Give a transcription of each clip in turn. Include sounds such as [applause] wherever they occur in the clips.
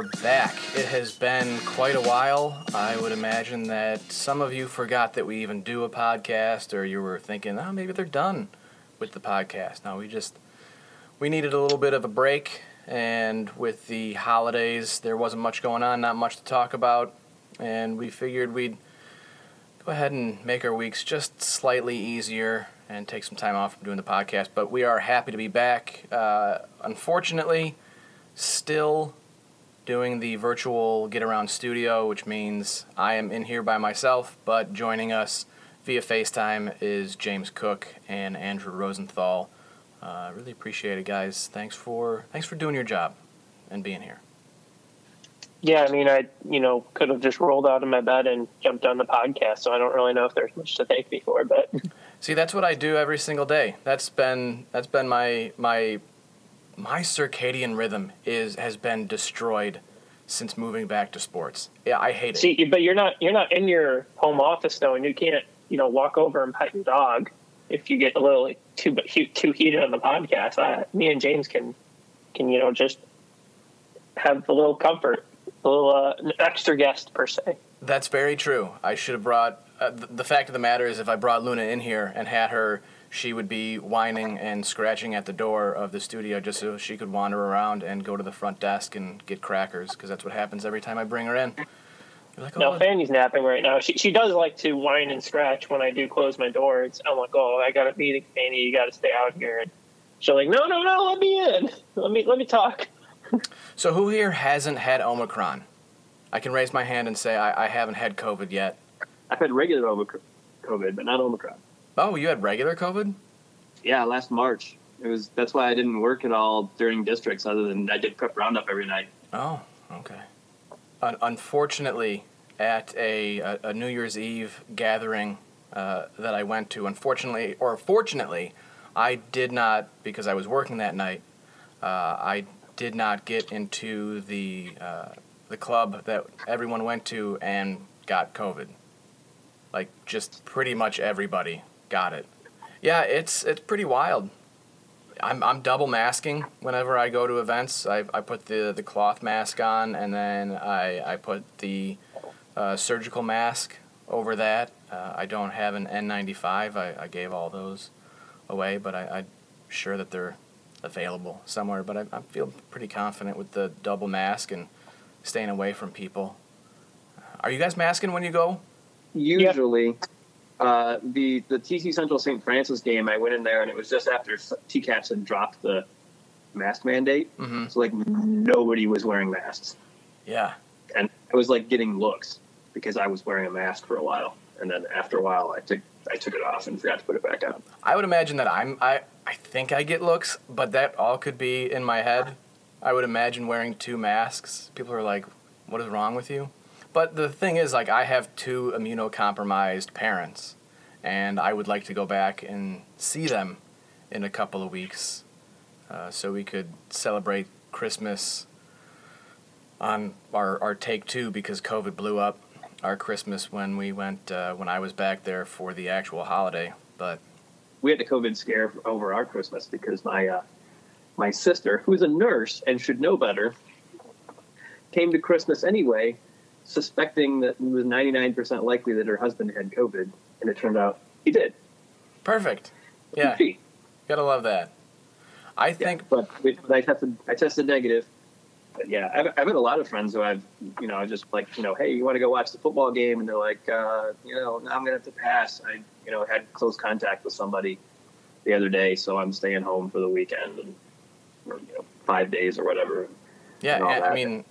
are back. It has been quite a while. I would imagine that some of you forgot that we even do a podcast, or you were thinking, oh, maybe they're done with the podcast. No, we just we needed a little bit of a break, and with the holidays, there wasn't much going on, not much to talk about, and we figured we'd go ahead and make our weeks just slightly easier and take some time off from doing the podcast. But we are happy to be back. Uh, unfortunately, still doing the virtual get around studio, which means I am in here by myself, but joining us via FaceTime is James Cook and Andrew Rosenthal. Uh, really appreciate it, guys. Thanks for thanks for doing your job and being here. Yeah, I mean, I you know could have just rolled out of my bed and jumped on the podcast, so I don't really know if there's much to thank me for. But [laughs] See, that's what I do every single day. That's been that's been my my my circadian rhythm is has been destroyed since moving back to sports. Yeah, I hate it. see, but you're not you're not in your home office though, and you can't you know walk over and pet your dog if you get a little too too heated on the podcast. Uh, me and James can can you know just have a little comfort, a little uh, extra guest per se. That's very true. I should have brought. Uh, th- the fact of the matter is, if I brought Luna in here and had her, she would be whining and scratching at the door of the studio just so she could wander around and go to the front desk and get crackers because that's what happens every time I bring her in. You're like, No, oh, Fanny's napping right now. She she does like to whine and scratch when I do close my door. It's I'm like, oh, I got a meeting, Fanny. You got to stay out here. And she's like, no, no, no, let me in. Let me let me talk. so who here hasn't had Omicron? I can raise my hand and say I, I haven't had COVID yet. I've had regular Omicron, COVID, but not Omicron. Oh, you had regular COVID? Yeah, last March. It was that's why I didn't work at all during districts, other than I did prep roundup every night. Oh, okay. Un- unfortunately, at a, a, a New Year's Eve gathering uh, that I went to, unfortunately, or fortunately, I did not, because I was working that night, uh, I did not get into the, uh, the club that everyone went to and got COVID. Like, just pretty much everybody got it. Yeah, it's, it's pretty wild. I'm, I'm double masking whenever I go to events. I, I put the, the cloth mask on and then I, I put the uh, surgical mask over that. Uh, I don't have an N95. I, I gave all those away, but I, I'm sure that they're available somewhere. But I, I feel pretty confident with the double mask and staying away from people. Are you guys masking when you go? Usually, uh, the the TC Central St. Francis game, I went in there and it was just after TCAPS had dropped the mask mandate. Mm-hmm. So like nobody was wearing masks, Yeah. and I was like getting looks because I was wearing a mask for a while, and then after a while, I took I took it off and forgot to put it back on. I would imagine that I'm I I think I get looks, but that all could be in my head. I would imagine wearing two masks. People are like, "What is wrong with you?" But the thing is, like, I have two immunocompromised parents, and I would like to go back and see them in a couple of weeks, uh, so we could celebrate Christmas on our our take two because COVID blew up our Christmas when we went uh, when I was back there for the actual holiday, but. we had a COVID scare over our Christmas because my uh, my sister, who's a nurse and should know better, came to Christmas anyway, suspecting that it was 99% likely that her husband had COVID, and it turned out he did. Perfect. Yeah, [laughs] gotta love that. I yeah, think but, but I tested I tested negative. But yeah, I've, I've had a lot of friends who I've you know just like you know hey you want to go watch the football game and they're like uh, you know no, I'm gonna have to pass. I you know had close contact with somebody the other day, so I'm staying home for the weekend and or, you know five days or whatever. yeah. and and- I mean,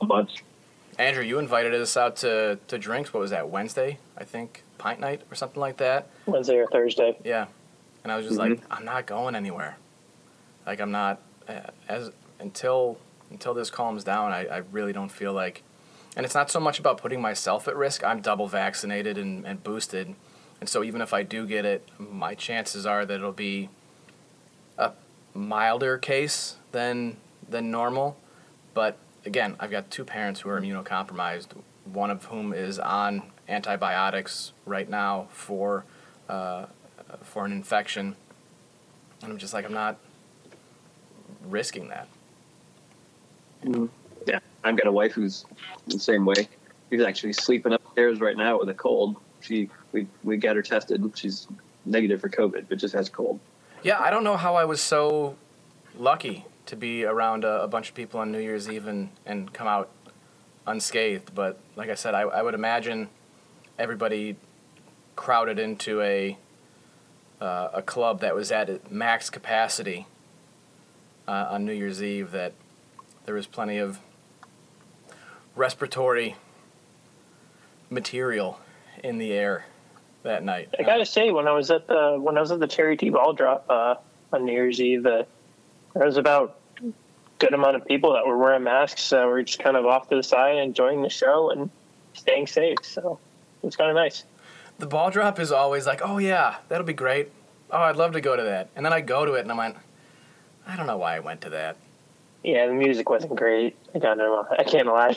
A bunch. Andrew, you invited us out to to drinks. What was that? Wednesday, I think, pint night or something like that. Wednesday or Thursday. Yeah, and I was just Mhm. like, I'm not going anywhere. Like I'm not uh, as until until this calms down. I, I really don't feel like, and it's not so much about putting myself at risk. I'm double vaccinated and, and boosted, and so even if I do get it, my chances are that it'll be a milder case than than normal. But again, I've got two parents who are immunocompromised. One of whom is on antibiotics right now for uh, for an infection, and I'm just like I'm not risking that. Mm, yeah, I've got a wife who's the same way. She's actually sleeping upstairs right now with a cold. She we we got her tested. She's negative for COVID, but just has a cold. Yeah, I don't know how I was so lucky to be around a, a bunch of people on New Year's Eve and, and come out unscathed. But like I said, I, I would imagine everybody crowded into a uh, a club that was at max capacity uh, on New Year's Eve that there was plenty of respiratory material in the air that night. I gotta say, when I was at the when I was at the Cherry T ball drop uh, on New Year's Eve, uh, there was about good amount of people that were wearing masks. We're just kind of off to the side, enjoying the show and staying safe. So it was kind of nice. The ball drop is always like, oh yeah, that'll be great. Oh, I'd love to go to that. And then I go to it and I'm like, I don't know why I went to that. Yeah, the music wasn't great. I don't know. I can't lie.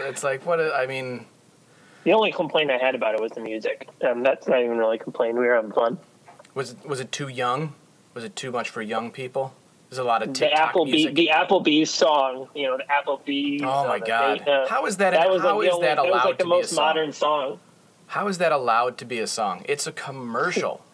It's like what I mean. The only complaint I had about it was the music. Um, that's not even really a complaint. We were having fun. Was was it too young? Was it too much for young people? There's a lot of The TikTok Applebee, music. the Applebee's song, you know, the Applebee's. oh my uh, god! how is that? that was how like, is the only, that that was allowed like the to be a most song? modern song. How is that allowed to be a song? It's a commercial.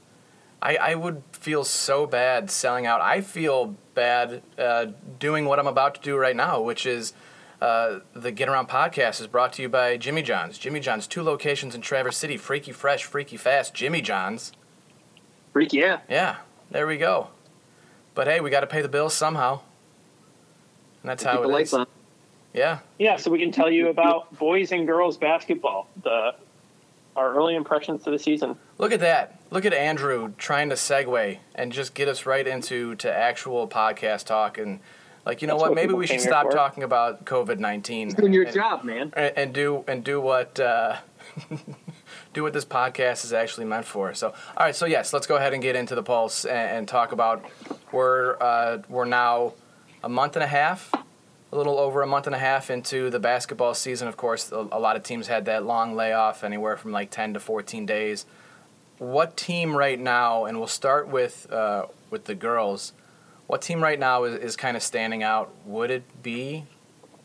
[laughs] I, I would feel so bad selling out. I feel bad uh, doing what I'm about to do right now, which is uh, the Get Around podcast is brought to you by Jimmy John's. Jimmy John's, two locations in Traverse City Freaky Fresh, Freaky Fast. Jimmy John's. Freaky, yeah. Yeah, there we go. But hey, we got to pay the bills somehow. And that's Keep how the it lights is. on. Yeah, so we can tell you about boys and girls basketball, the our early impressions of the season. Look at that. Look at Andrew trying to segue and just get us right into to actual podcast talk and like you know what? what Maybe we should stop for. talking about COVID nineteen. Doing your and, job, man. and, and do and do what uh, [laughs] do what this podcast is actually meant for. So all right, so yes, let's go ahead and get into the pulse and, and talk about we're uh, we're now a month and a half, a little over a month and a half into the basketball season. Of course, a, lot of teams had that long layoff, anywhere from like ten to fourteen days. What team right now, and we'll start with uh, with the girls. What team right now is, is kind of standing out? Would it be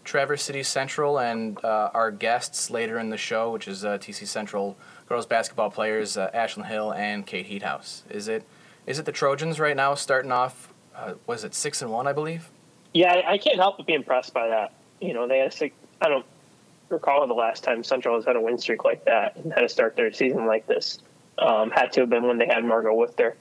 Traverse City Central and uh, our guests later in the show, which is uh, TC Central girls basketball players uh, Ashlen Hill and Cate Heethuis? Is it is it the Trojans right now starting off? Uh, was it six and one, I believe? Yeah, I, can't help but be impressed by that. You know, they had six, I don't recall the last time Central has had a win streak like that and had to start their season like this. Um, had to have been when they had Margot with there,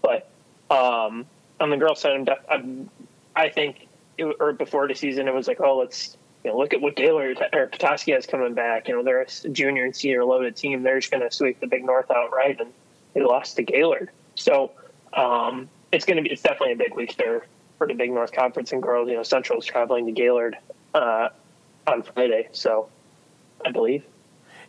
but um, on the girls' side, I'm, I think, it, or before the season, it was like, oh, let's you know look at what Gaylord or Petoskey has coming back. You know, they're a junior and senior loaded team. They're just going to sweep the Big North outright, and they lost to Gaylord. So um, it's going to be it's definitely a big week there for the Big North Conference and girls. You know, Central's traveling to Gaylord uh, on Friday, so I believe.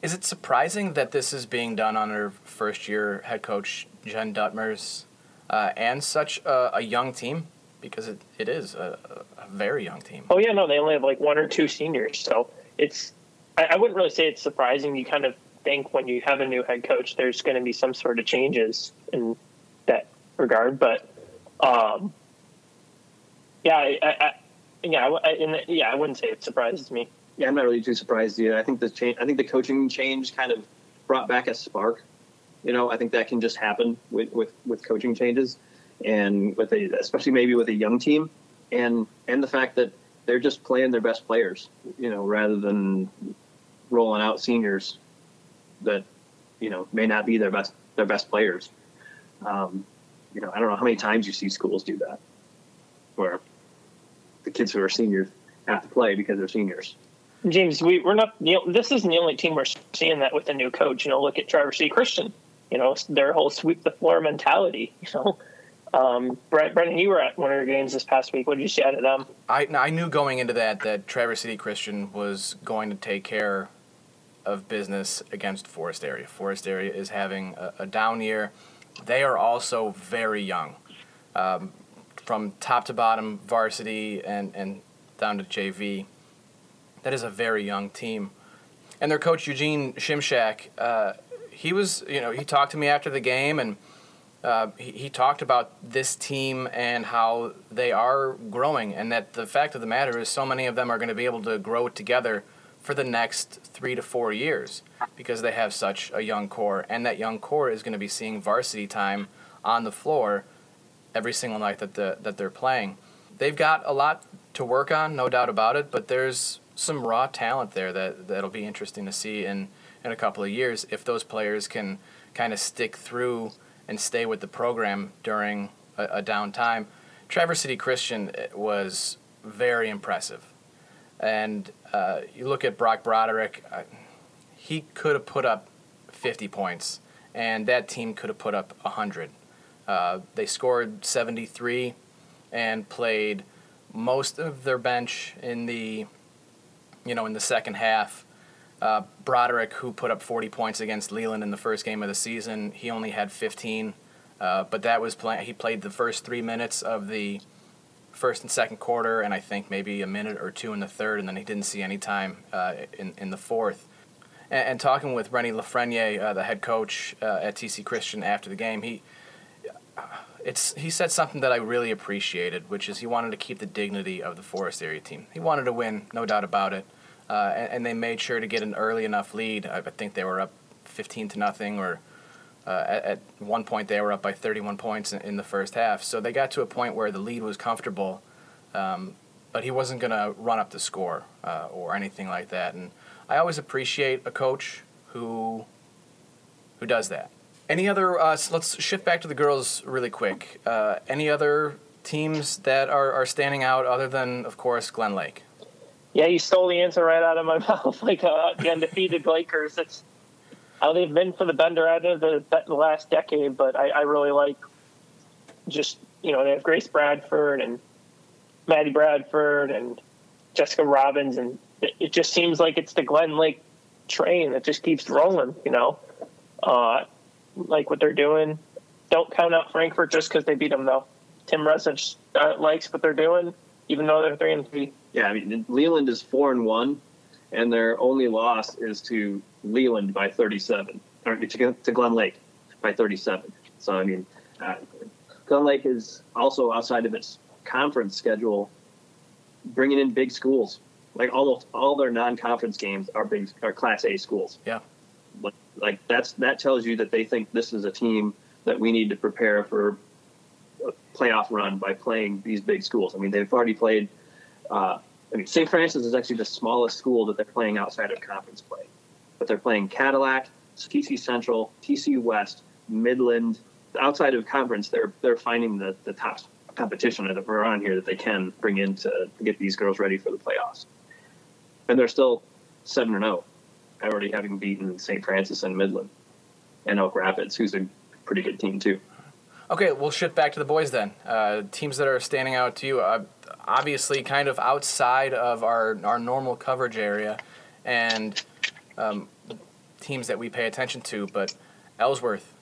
Is it surprising that this is being done on under first year head coach Jen Dutmers uh, and such a, a young team? Because it, it is a, a very young team. Oh yeah, no, they only have like one or two seniors, so it's. I, I wouldn't really say it's surprising. You kind of think when you have a new head coach, there's going to be some sort of changes in that regard, but um, yeah, I, I, I yeah, I, and, yeah, I wouldn't say it surprises me. Yeah, I'm not really too surprised either. I think the change, I think the coaching change kind of brought back a spark. You know, I think that can just happen with with, with coaching changes, and with a, especially maybe with a young team, and and the fact that they're just playing their best players. You know, rather than rolling out seniors that you know may not be their best their best players. Um, you know, I don't know how many times you see schools do that, where the kids who are seniors have to play because they're seniors. James, we, we're not. You know, this isn't the only team we're seeing that with a new coach. You know, look at Traverse City Christian. You know, their whole sweep the floor mentality. [laughs] You know, um, Brent, Brendan, you were at one of your games this past week. What did you see out of them? I, I knew going into that that Traverse City Christian was going to take care of business against Forest Area. Forest Area is having a, a down year. They are also very young. Um, from top to bottom, varsity and, and down to JV. That is a very young team. And their coach, Eugene Shimshak, uh, he was, you know, he talked to me after the game and uh, he, he talked about this team and how they are growing, and that the fact of the matter is, so many of them are going to be able to grow together for the next three to four years because they have such a young core, and that young core is going to be seeing varsity time on the floor every single night that the, that they're playing. They've got a lot to work on, no doubt about it, but there's some raw talent there that that'll be interesting to see in in a couple of years if those players can kind of stick through and stay with the program during a, a downtime. Traverse City Christian eh, was very impressive, and uh, you look at Brock Broderick, uh, he could have put up 50 points, and that team could have put up 100. Uh, they scored 73 and played most of their bench in the you know in the second half uh, Broderick, who put up 40 points against Leland in the first game of the season, he only had 15. Uh, but that was play- he played the first three minutes of the first and second quarter, and I think maybe a minute or two in the third, and then he didn't see any time uh, in in the fourth. And, and talking with Rennie Lafreniere, uh, the head coach uh, at TC Christian after the game, he it's he said something that I really appreciated, which is he wanted to keep the dignity of the Forest area team. He wanted to win, no doubt about it, uh, and, and, they made sure to get an early enough lead. I, I think they were up 15 to nothing, or uh, at, at, one point they were up by 31 points in, in, the first half. So they got to a point where the lead was comfortable, um, but he wasn't going to run up the score uh, or anything like that. And I always appreciate a coach who who does that. Any other? Uh, so let's shift back to the girls really quick. Uh, any other teams that are, are standing out other than, of course, Glen Lake? Yeah, you stole the answer right out of my [laughs] mouth. like uh, the undefeated Lakers. It's how they've been for the Bender out of the, the last decade, but I, I really like just you know they have Grace Bradford and Maddie Bradford and Jessica Robbins, and it, it just seems like it's the Glen Lake train that just keeps rolling. You know, uh, like what they're doing. Don't count out Frankfort just because they beat them though. Tim Resich uh, likes what they're doing, even though they're three and three. Yeah, I mean Leland is four and one, and their only loss is to Leland by 37, or to, to Glen Lake by 37. So I mean, uh, Glen Lake is also outside of its conference schedule, bringing in big schools. Like almost all their non-conference games are big, are Class A schools. Yeah, like, like that's that tells you that they think this is a team that we need to prepare for a playoff run by playing these big schools. I mean, they've already played uh, I mean, St. Francis is actually the smallest school that they're playing outside of conference play, but they're playing Cadillac, TC Central, TC West, Midland. Outside of conference, they're they're finding the the top competition that we're on here that they can bring in to, get these girls ready for the playoffs, and they're still seven and zero, oh, already having beaten St. Francis and Midland, and Elk Rapids, who's a pretty good team too. Okay, we'll shift back to the boys then. Uh, teams that are standing out to you. Uh, obviously kind of outside of our, our normal coverage area and um, teams that we pay attention to. But Ellsworth,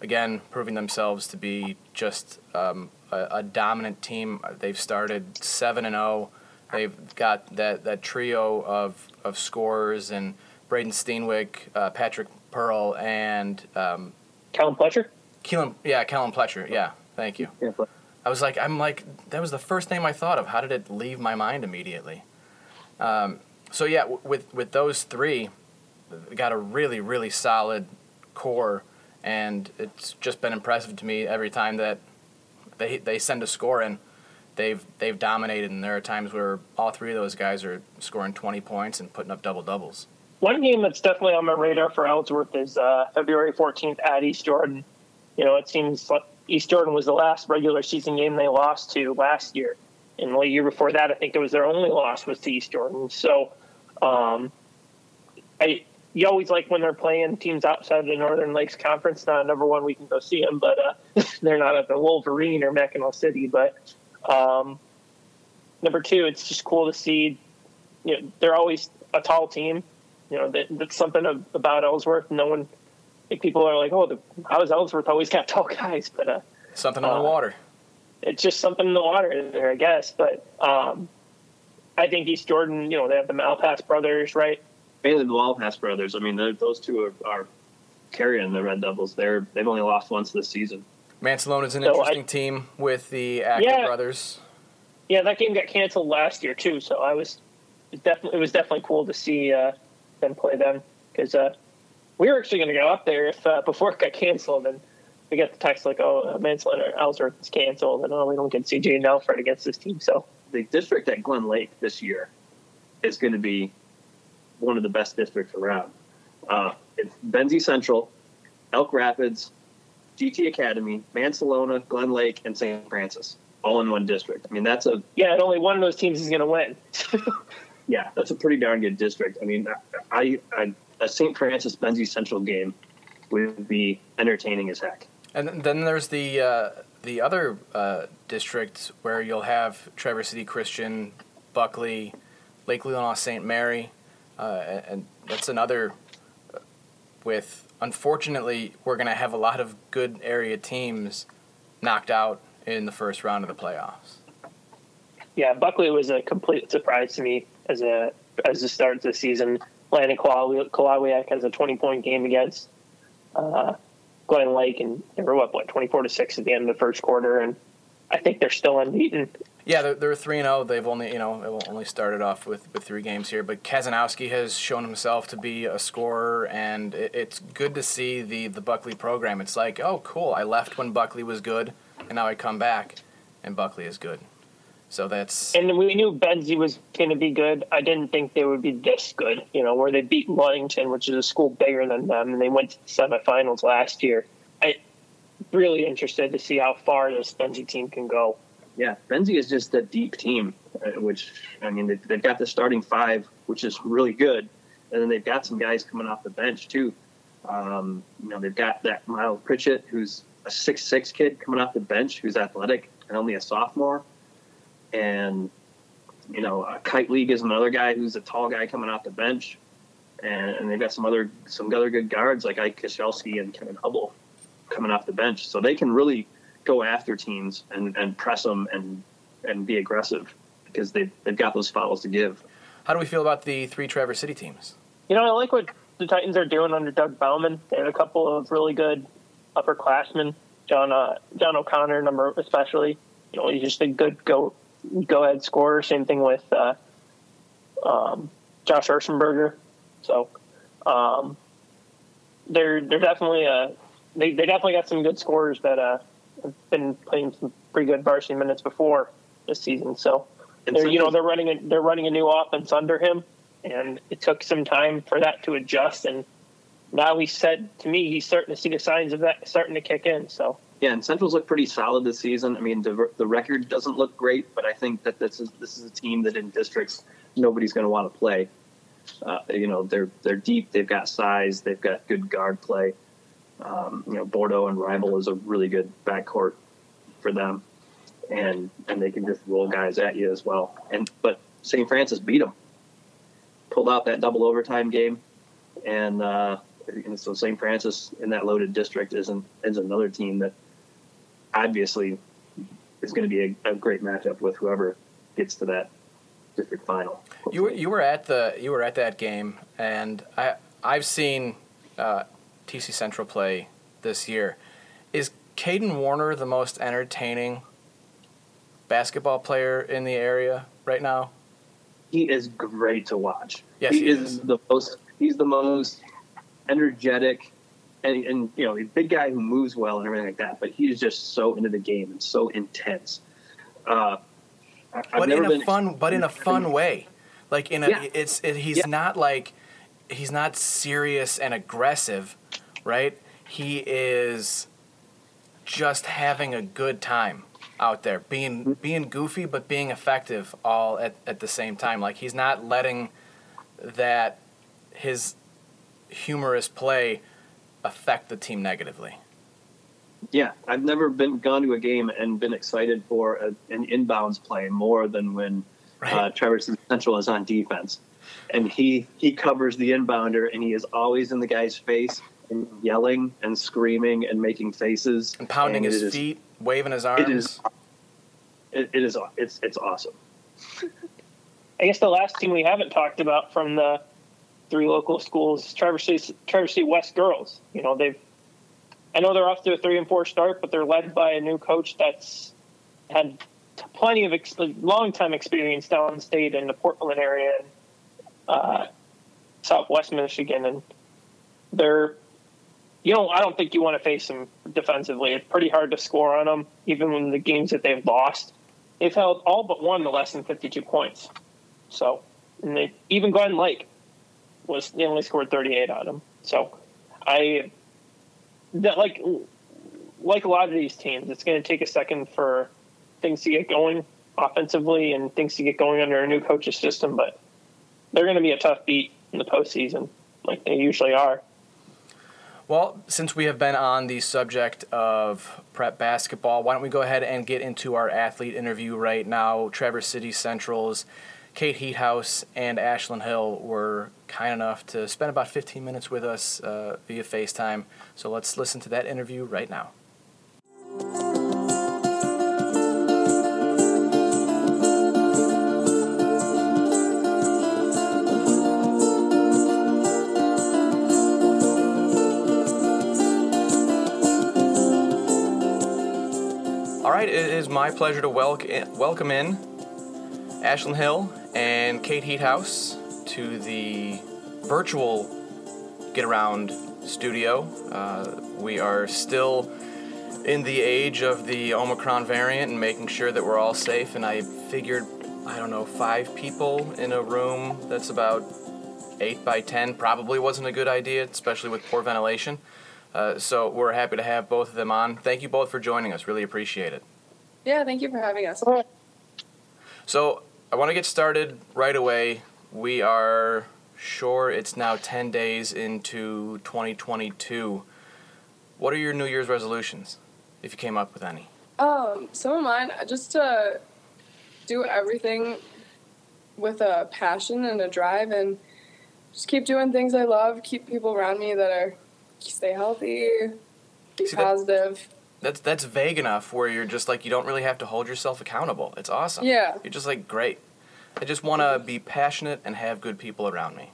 again, proving themselves to be just um, a, a, dominant team. They've started 7 and 0. They've got that, that trio of, of scorers and Braden Steenwick, uh, Patrick Pearl, and. Um, Kellen Pletcher? Keelan, yeah, Kellen Pletcher. Yeah, thank you. Yeah, I was like, I'm like, that was the first name I thought of. How did it leave my mind immediately? Um, so yeah, w- with with those three, got a really really solid core, and it's just been impressive to me every time that they they send a score in. They've they've dominated, and there are times where all three of those guys are scoring 20 points and putting up double doubles. One game that's definitely on my radar for Ellsworth is uh, February 14th at East Jordan. You know, it seems like East Jordan was the last regular season game they lost to last year, and the year before that, I think it was their only loss was to East Jordan. So, um, I you always like when they're playing teams outside of the Northern Lakes Conference. Not number one, we can go see them, but uh, [laughs] they're not at the Wolverine or Mackinac City. But um, number two, it's just cool to see. You know, they're always a tall team. You know, that, that's something about Ellsworth. No one think people are like, oh, the, how is Ellsworth always got [laughs] tall guys? But uh, something in uh, the water. It's just something in the water there, I guess. But um, I think East Jordan, you know, they have the Malpass brothers, right? Mainly the Malpass brothers. I mean, those two are, are carrying the Red Devils. They're they've only lost once this season. Mancelona is an So I- interesting team with the Acker Yeah. brothers. Yeah, that game got canceled last year too, so I was it definitely it was definitely cool to see uh, them play them because uh, we were actually going to go up there if uh, before it got canceled, and we got the text like, "Oh, uh, Mancelona Ellsworth is canceled," and oh, we don't get CJ and Alfred against this team. So The district at Glen Lake this year is going to be one of the best districts around. Uh, it's Benzie Central, Elk Rapids, GT Academy, Mancelona, Glen Lake, and St. Francis, all in one district. I mean, that's a yeah, and only one of those teams is going to win. [laughs] yeah, that's a pretty darn good district. I mean, I, I a St. Francis Benzie Central game would be entertaining as heck. And then there's the uh, the other uh, district where you'll have Traverse City Christian, Buckley, Lake Leelanau St. Mary, uh, and- and that's another. uh, With unfortunately, we're going to have a lot of good area teams knocked out in the first round of the playoffs. yeah, Buckley was a complete surprise to me as a as the start of the season. Landon Kalawi- Kalawiak has a twenty point game against uh, Glen Lake, and they were what what twenty four to six at the end of the first quarter, and I think they're still unbeaten. Yeah, they're, they're three and zero. They've only you know only started off with, with three games here, but Kazanowski has shown himself to be a scorer, and it, it's good to see the the Buckley program. It's like, oh, cool. I left when Buckley was good, and now I come back, and Buckley is good. So that's And we knew Benzie was going to be good. I didn't think they would be this good. You know, where they beat Ludington, which is a school bigger than them, and they went to the semifinals last year. I really interested to see how far this Benzie team can go. Yeah, Benzie is just a deep team, uh, which I mean they've, they've got the starting five, which is really good, and then they've got some guys coming off the bench too. Um, you know, they've got that Miles Pritchett, who's a six six kid coming off the bench, who's athletic and only a sophomore, and you know, uh, Kite League is another guy who's a tall guy coming off the bench, and, and they've got some other some other good guards like Ike Koscelski and Kevin Hubble coming off the bench, so they can really go after teams and, and press them and and be aggressive because they've, they've got those fouls to give. how do we feel about the three Traverse City teams? You know, I like what the Titans are doing under Doug Bauman. They have a couple of really good upperclassmen. John uh, John O'Connor, number especially. You know, he's just a good go go ahead scorer. Same thing with uh, um, Josh Ursenberger. So um, they're they're definitely uh, they they definitely got some good scorers that uh, have been playing some pretty good varsity minutes before this season. So they're you know they're running a, they're running a new offense under him, and it took some time for that to adjust. And now he said to me he's starting to see the signs of that starting to kick in. So Yeah, and Central's look pretty solid this season. I mean, the, the record doesn't look great, but I think that this is this is a team that in districts nobody's going to want to play. Uh, you know, they're they're deep. They've got size. They've got good guard play. Um, you know, Bordeaux and Rival is a really good backcourt for them, and and they can just roll guys at you as well. And but St. Francis beat them, pulled out that double overtime game, and, uh, and so St. Francis in that loaded district isn't is another team that obviously is going to be a, a great matchup with whoever gets to that district final. You were you were at the you were at that game, and I I've seen uh, TC Central play this year. Is Caden Warner the most entertaining basketball player in the area right now? he is great to watch. Yes, he, he is, is. the most. He's the most energetic, and, and you know, a big guy who moves well and everything like that. But he is just so into the game and so intense. Uh, I- but in a fun but in a fun way like in a Yeah. it's it, he's Yeah. not like he's not serious and aggressive right he is just having a good time out there being being goofy but being effective all at, at the same time like he's not letting that his humorous play affect the team negatively Yeah, I've never been gone to a game and been excited for a, an inbounds play more than when right uh, Trevor Central is on defense, and he he covers the inbounder, and he is always in the guy's face and yelling and screaming and making faces and pounding and his it is- feet waving his arms It is. It, it is. It's it's awesome. I guess the last team we haven't talked about from the three local schools Traverse City, Traverse City West girls. You know, they've I know they're off to a three and four start, but they're led by a new coach that's had plenty of ex- long time experience downstate in the Portland area, and, uh, Southwest Michigan, and they're you know I don't think you want to face them defensively. It's pretty hard to score on them, even when the games that they've lost, they've held all but one to less than fifty two points. So, and they even Glen Lake was they only scored thirty eight on them. So, I that like like a lot of these teams, it's going to take a second for things to get going offensively and things to get going under a new coach's system. But they're going to be a tough beat in the postseason, like they usually are. Well, since we have been on the subject of prep basketball, why don't we go ahead and get into our athlete interview right now? Traverse City Central's Cate Heethuis and Ashlen Hill were kind enough to spend about 15 minutes with us uh, via FaceTime. So let's listen to that interview right now. All right, it is my pleasure to welcome welcome in Ashlen Hill and Cate Heethuis to the virtual Get Around studio. Uh, we are still in the age of the Omicron variant and making sure that we're all safe. And I figured, I don't know, five people in a room that's about eight by ten probably wasn't a good idea, especially with poor ventilation. Uh, so we're happy to have both of them on. Thank you both for joining us. Really appreciate it. Yeah, thank you for having us. So I want to get started right away. We are sure it's now 10 days into 2022. What are your New Year's resolutions, if you came up with any? Um, some of mine, just to do everything with a passion and a drive, and just keep doing things I love. Keep people around me that are stay healthy, be See, that- positive. That's that's vague enough where you're just like you don't really have to hold yourself accountable. It's awesome. Yeah. You're just like great. I just want to be passionate and have good people around me.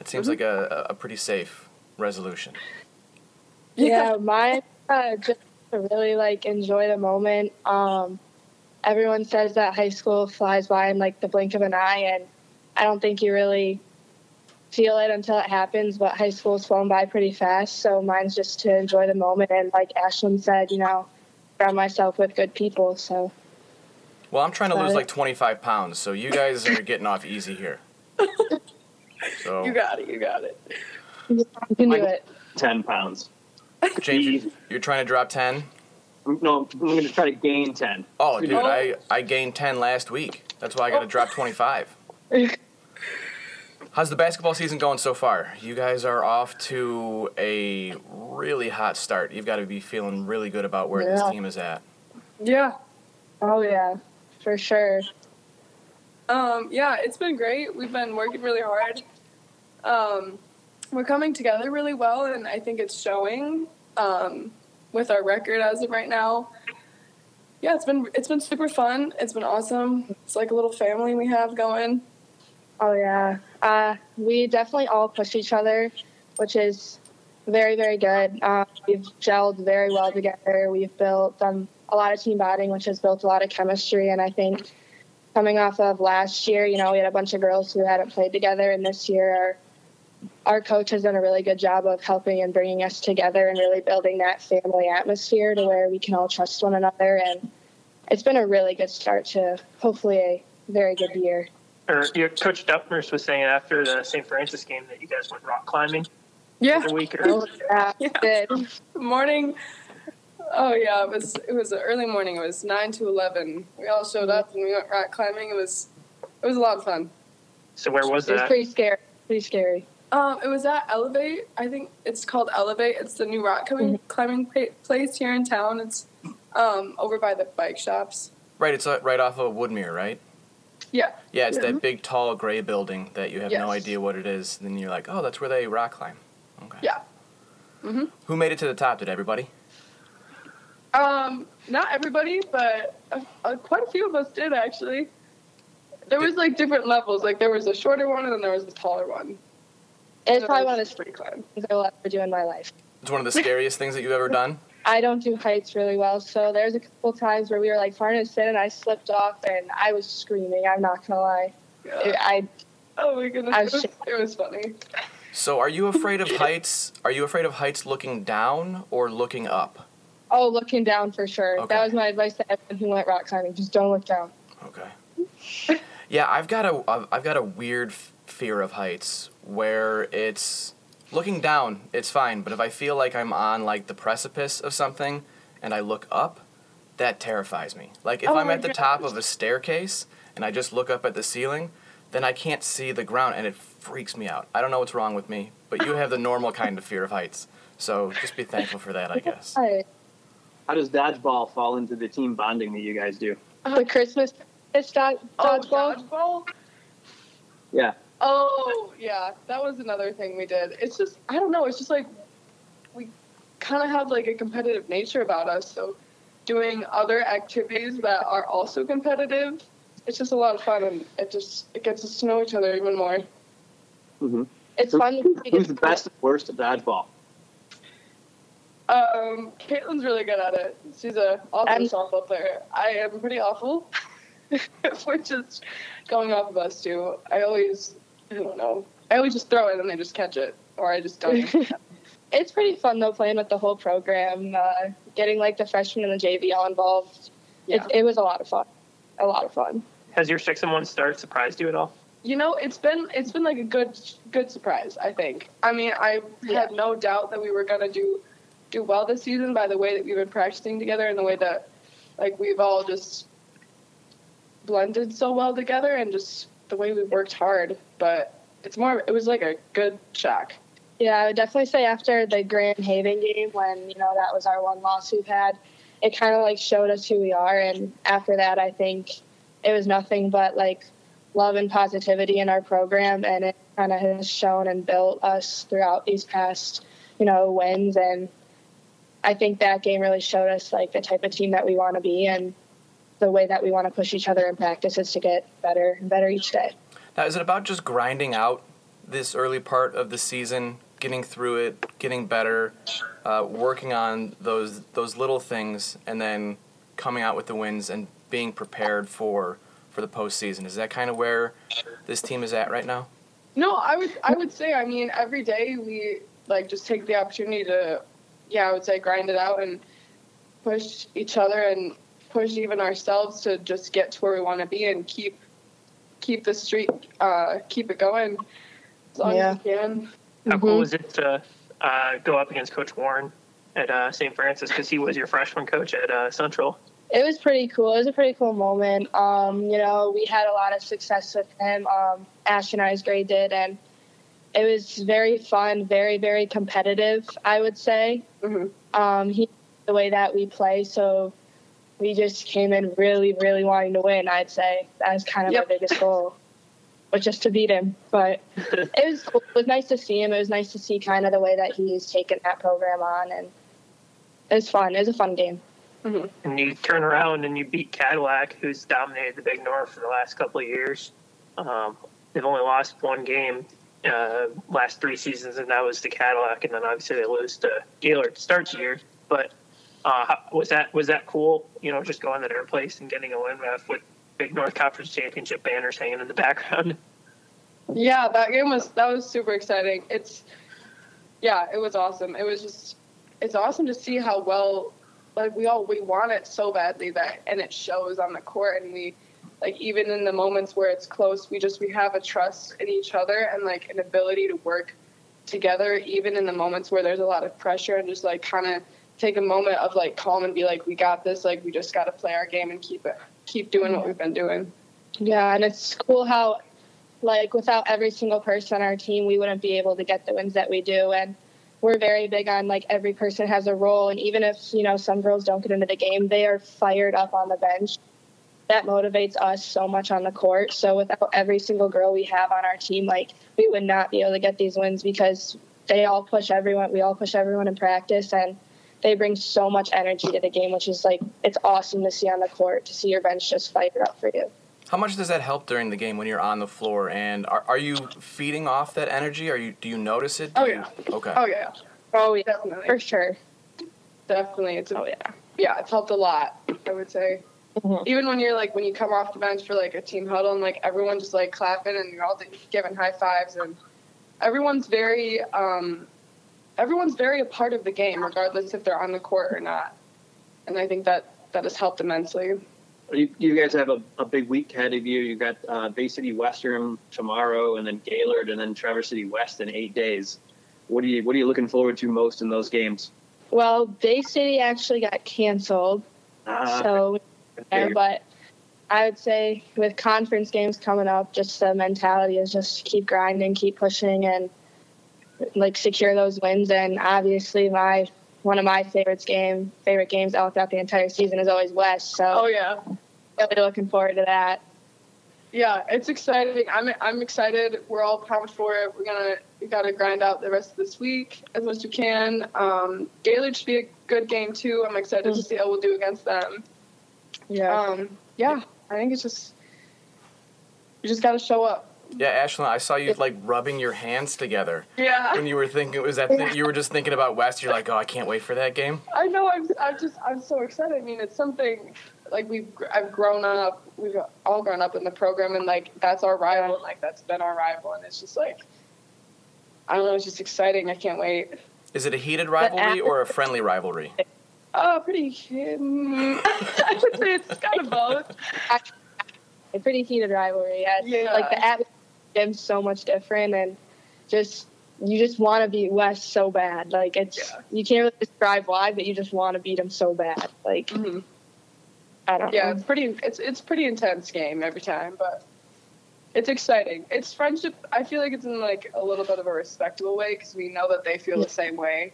It seems like a, a pretty safe resolution. Yeah, mine uh, just to really like enjoy the moment. Um, everyone says that high school flies by in like the blink of an eye, and I don't think you really feel it until it happens. But high school's flown by pretty fast, so mine's just to enjoy the moment and, like Ashlen said, you know, surround myself with good people. So Well, I'm trying to lose it. like 25 pounds, so you guys are getting off easy here. [laughs] So, You got it. You got it. you can do Mine- it. Ten pounds. James, you're, you're trying to drop 10? No, I'm going to try to gain ten. Oh, dude, Oh. I, I gained 10 last week. That's why I got to oh. drop 25. [laughs] How's the basketball season going so far? You guys are off to a really hot start. You've got to be feeling really good about where this team is at. Yeah. Oh yeah, for sure. Um, yeah, it's been great. We've been working really hard. Um, we're coming together really well, and I think it's showing um, with our record as of right now. Yeah, it's been it's been super fun. It's been awesome. It's like a little family we have going. Oh yeah, uh, we definitely all push each other, which is very very good. Uh, we've gelled very well together. We've built um, a lot of team bonding, which has built a lot of chemistry. And I think coming off of last year, you know, we had a bunch of girls who hadn't played together, and this year our our coach has done a really good job of helping and bringing us together and really building that family atmosphere to where we can all trust one another. And it's been a really good start to hopefully a very good year. Or your coach Dutmers was saying after the St. Francis game that you guys went rock climbing Yeah. the week or Oh, yeah, [laughs] Yeah. Morning. Oh yeah, it was it was an early morning. It was nine to eleven. We all showed up and we went rock climbing. It was it was a lot of fun. So where was It was that? pretty scary. Pretty scary. Um, it was at Elevate. I think it's called Elevate. It's the new rock climbing, climbing place here in town. It's um, over by the bike shops. Right, it's uh, right off of Woodmere, right? Yeah. Yeah, it's that big, tall, gray building that you have no idea what it is. Then you're like, oh, that's where they rock climb. Okay. Yeah. Mhm. Who made it to the top? Did everybody? Um, not everybody, but uh, uh, quite a few of us did actually. There was like different levels. Like there was a shorter one and then there was a taller one. It's So probably one of the pretty climb. things I will ever do in my life. It's one of the scariest things that you've ever done. I don't do heights really well, so there's a couple times where we were like far to sit and I slipped off and I was screaming. I'm not gonna lie. It, I Oh my goodness, I it was, was [laughs] it was funny. So, are you afraid of heights? Are you afraid of heights looking down or looking up? oh looking down for sure. Okay. That was my advice to everyone who went rock climbing. Just don't look down. Okay. Yeah, I've got a I've- I've got a weird f- fear of heights where it's looking down, it's fine, but if I feel like I'm on like the precipice of something and I look up, that terrifies me. Like if Oh I'm at the top of a staircase and I just look up at the ceiling, then I can't see the ground and it freaks me out. I don't know what's wrong with me, but you have the normal kind of fear of heights. So just be thankful for that, I [laughs] guess. Hi. How does dodgeball fall into the team bonding that you guys do? The Christmas it's dodge, Oh, dodgeball. dodgeball? Yeah. Oh, yeah. That was another thing we did. It's just, I don't know. It's just like we kind of have like a competitive nature about us. So doing other activities that are also competitive, it's just a lot of fun and it just it gets us to know each other even more. Mm-hmm. It's Who- fun. Who's the best and worst at dodgeball? Um, Caitlin's really good at it. She's a awesome I'm- softball player. I am pretty awful. [laughs] We're just going off of us too. I always, I don't know. I always just throw it and they just catch it, or I just don't. [laughs] It's pretty fun though playing with the whole program, uh, getting like the freshmen and the JV all involved. Yeah. It, it was a lot of fun. A lot of fun. Has your six and one start surprised you at all? You know, it's been it's been like a good good surprise. I think. I mean, I had no doubt that we were gonna do do well this season by the way that we've been practicing together and the way that like we've all just blended so well together and just the way we've worked hard. But it's more. It was like a good shock. Yeah, I would definitely say after the Grand Haven game, when you know that was our one loss we've had, it kind of like showed us who we are. And after that, I think it was nothing but like love and positivity in our program, and it kind of has shown and built us throughout these past, you know, wins. And I think that game really showed us like the type of team that we want to be and the way that we want to push each other in practice is to get better and better each day. Now, is it about just grinding out this early part of the season, getting through it, getting better, uh, working on those those little things, and then coming out with the wins and being prepared for for the postseason? Is that kind of where this team is at right now? No, I would I would say I mean every day we like just take the opportunity to yeah, I would say grind it out and push each other and push even ourselves to just get to where we want to be and keep keep the street uh keep it going as long Yeah. as we can. How cool Mhm. was it to uh, go up against Coach Warren at uh, St. Francis because he was your freshman coach at uh, Central? It was pretty cool. It was a pretty cool moment. Um, you know, we had a lot of success with him. Um, Ash and I's grade did, and it was very fun, very, very competitive. I would say. Mhm. Um, he the way that we play, so we just came in really, really wanting to win. I'd say that was kind of Yep. our biggest goal, was just to beat him. But [laughs] it was cool. It was nice to see him. It was nice to see kind of the way that he's taken that program on, and it was fun. It was a fun game. And you turn around and you beat Cadillac, who's dominated the Big North for the last couple of years. Um, they've only lost one game uh, last three seasons, and that was to Cadillac. And then obviously they lose to Gaylord to start the year. But uh, was that was that cool? You know, just going to their place and getting a win with Big North Conference Championship banners hanging in the [laughs] background. Yeah, that game was that was super exciting. It's yeah, it was awesome. It was just it's awesome to see how well like we all we want it so badly that and it shows on the court and we like even in the moments where it's close, we just we have a trust in each other and like an ability to work together even in the moments where there's a lot of pressure and just like kind of take a moment of like calm and be like we got this like we just got to play our game and keep it keep doing what we've been doing Yeah, and it's cool how, like, without every single person on our team, we wouldn't be able to get the wins that we do. And we're very big on, like, every person has a role. And even if, you know, some girls don't get into the game, they are fired up on the bench. That motivates us so much on the court. So without every single girl we have on our team, like, we would not be able to get these wins because they all push everyone. We all push everyone in practice. And they bring so much energy to the game, which is, like, it's awesome to see on the court, to see your bench just fired up for you. How much does that help during the game when you're on the floor? And are, are you feeding off that energy? Are you do you notice it? Do Oh, you- yeah. Okay. oh yeah Oh, yeah, Definitely. for sure. Definitely. It's a, Oh, yeah. yeah, it's helped a lot, I would say. Mhm. Even when you're like when you come off the bench for like a team huddle and like everyone just like clapping and you're all giving high fives and everyone's very um everyone's very a part of the game regardless if they're on the court or not. And I think that that has helped immensely. You, you guys have a, a big week ahead of you. You've got uh, Bay City Western tomorrow, and then Gaylord, and then Traverse City West in eight days. What are you What are you looking forward to most in those games? Well, Bay City actually got canceled, Uh, so okay. but I would say with conference games coming up, just the mentality is just keep grinding, keep pushing, and like secure those wins. And obviously, my one of my favorites game favorite games all throughout the entire season is always West. So Oh yeah. really looking forward to that. Yeah, it's exciting. I'm I'm excited. We're all pumped for it. We're gonna we gotta grind out the rest of this week as much as we can. Um, Gaylord should be a good game too. I'm excited to see how we'll do against them. Yeah. Um, yeah, I think it's just you just gotta show up. Yeah, Ashlen, I saw you like rubbing your hands together Yeah, when you were thinking. Was that th- you were just thinking about West? You're like, oh, I can't wait for that game. I know. I'm I'm just I'm so excited. I mean, it's something like we've I've grown up. We've all grown up in the program, and like that's our rival, and like that's been our rival, and it's just like I don't know. It's just exciting. I can't wait. Is it a heated rivalry or a friendly rivalry? Oh, pretty. Um, [laughs] I would say it's kind of both. a pretty heated rivalry. Yeah, Yeah. like the atmosphere is so much different, and just you just want to beat West so bad. Like it's Yeah. you can't really describe why, but you just want to beat them so bad. Like Mhm. I don't Yeah, know. it's pretty. It's it's pretty intense game every time, but it's exciting. It's friendship. I feel like it's in like a little bit of a respectable way because we know that they feel the same way.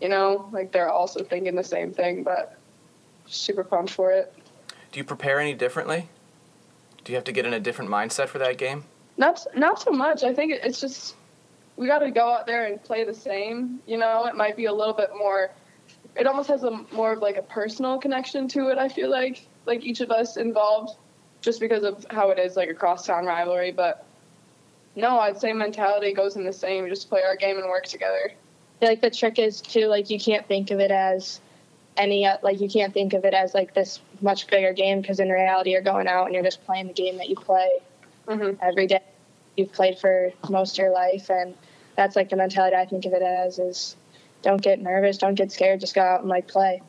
You know, like they're also thinking the same thing, but super pumped for it. Do you prepare any differently? Do you have to get in a different mindset for that game? Not not so much. I think it's just we got to go out there and play the same. You know, it might be a little bit more. It almost has a more of like a personal connection to it. I feel like like each of us involved, just because of how it is like a crosstown rivalry. But no, I'd say mentality goes in the same. We just play our game and work together. Feel like the trick is too like you can't think of it as any uh, like you can't think of it as like this much bigger game because in reality you're going out and you're just playing the game that you play Mm-hmm. every day you've played for most of your life and that's like the mentality I think of it as is don't get nervous, don't get scared, just go out and like play.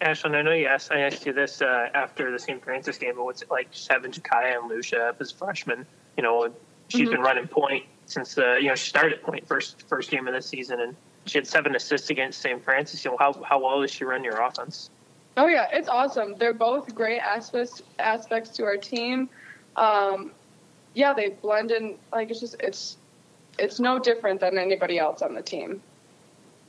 Ashlen, I know you asked I asked you this uh, after the St. Francis game, but what's it like just having Jakaya and Lucia up as freshmen? You know, she's Mhm. been running point since the you know she started point first first game of the season, and she had seven assists against St. Francis. You know, how how well does she run your offense? Oh yeah, it's awesome. They're both great aspects aspects to our team. Um, yeah, they blend in like it's just it's it's no different than anybody else on the team.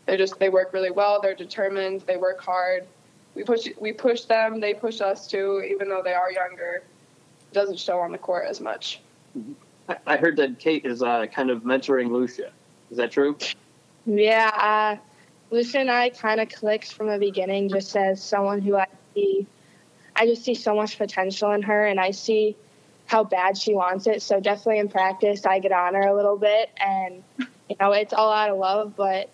They just they work really well. They're determined. They work hard. We push we push them. They push us too, even though they are younger. It doesn't show on the court as much. I, I heard that Cate is uh, kind of mentoring Lucia. Is that true? Yeah, uh, Lucia and I kind of clicked from the beginning, just as someone who I see, I just see so much potential in her, and I see how bad she wants it. So definitely in practice, I get on her a little bit, and you know it's all out of love. But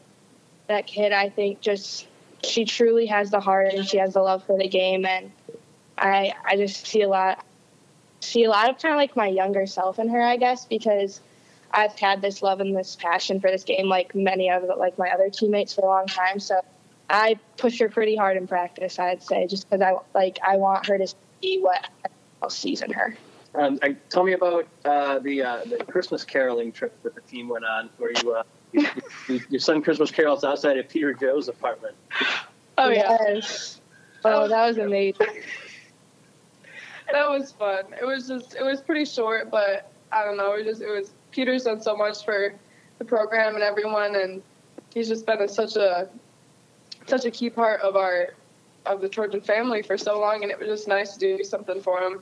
that kid, I think, just she truly has the heart and she has the love for the game, and I I just see a lot, see a lot of kind of like my younger self in her, I guess, because. I've had this love and this passion for this game, like many of like my other teammates for a long time. So I push her pretty hard in practice. I'd say just because I like I want her to see what in her. Um, I, tell me about uh, the uh, the Christmas caroling trip that the team went on, where you, uh, you, you, you sung Christmas carols outside of Peter Joe's apartment. Oh yeah, Yes. Oh, that was amazing. that was fun. It was just it was pretty short, but I don't know. It was just it was Peter's done so much for the program and everyone, and he's just been a, such a such a key part of our of the Trojan family for so long, and it was just nice to do something for him.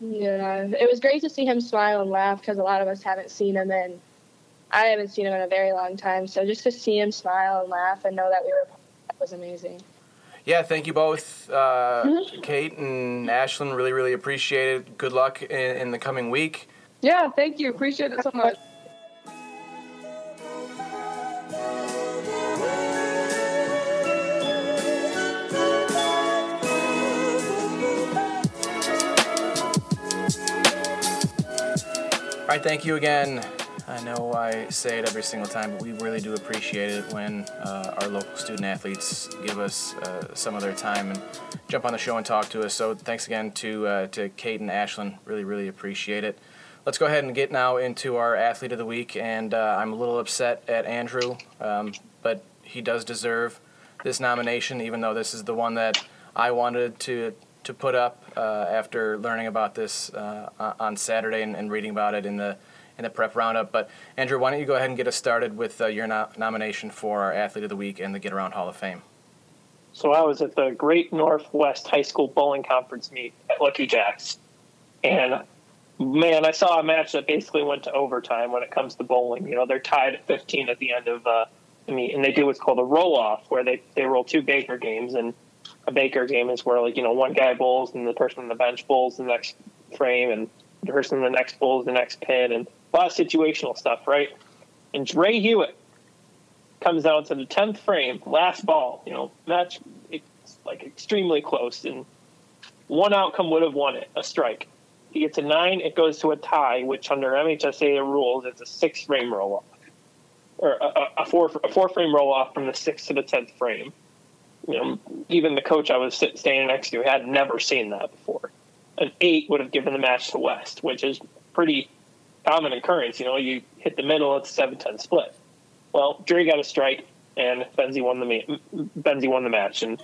Yeah, it was great to see him smile and laugh because a lot of us haven't seen him and I haven't seen him in a very long time, so just to see him smile and laugh and know that we were that was amazing. Yeah, thank you both, uh, Cate and Ashlen. Really, really appreciate it. Good luck in, in the coming week. Yeah, thank you. Appreciate it so much. Right, thank you again. I know I say it every single time, but we really do appreciate it when uh, our local student athletes give us uh, some of their time and jump on the show and talk to us. So thanks again to uh, to Cate and Ashlen. Really, really appreciate it. Let's go ahead and get now into our athlete of the week, and uh, I'm a little upset at Andrew, um, but he does deserve this nomination, even though this is the one that I wanted to to put up uh, after learning about this uh, on Saturday and, and, reading about it in the in the prep roundup. But Andrew, why don't you go ahead and get us started with uh, your no- nomination for our athlete of the week and the Get Around Hall of Fame? So I was at the Great Northwest High School Bowling Conference meet at Lucky Jack's, and man, I saw a match that basically went to overtime when it comes to bowling. You know, they're tied at 15 at the end of uh, the meet, and they do what's called a roll off, where they they roll two Baker games and a Baker game is where like you know one guy bowls and the person on the bench bowls the next frame and the person in the next bowls the next pin and a lot of situational stuff, right? And Dre Hewitt comes down to the tenth frame, last ball. You know, match it's like extremely close, and one outcome would have won it, a strike. He gets a nine, it goes to a tie, which under MHSA rules it's a six frame roll off, or a, a four a four frame roll off from the sixth to the tenth frame you know, even the coach I was standing next to had never seen that before. An eight would have given the match to West, which is pretty common occurrence. You know, you hit the middle, it's a 7-10 split. Well, Dre got a strike, and Benzie won the Benzie won the match, and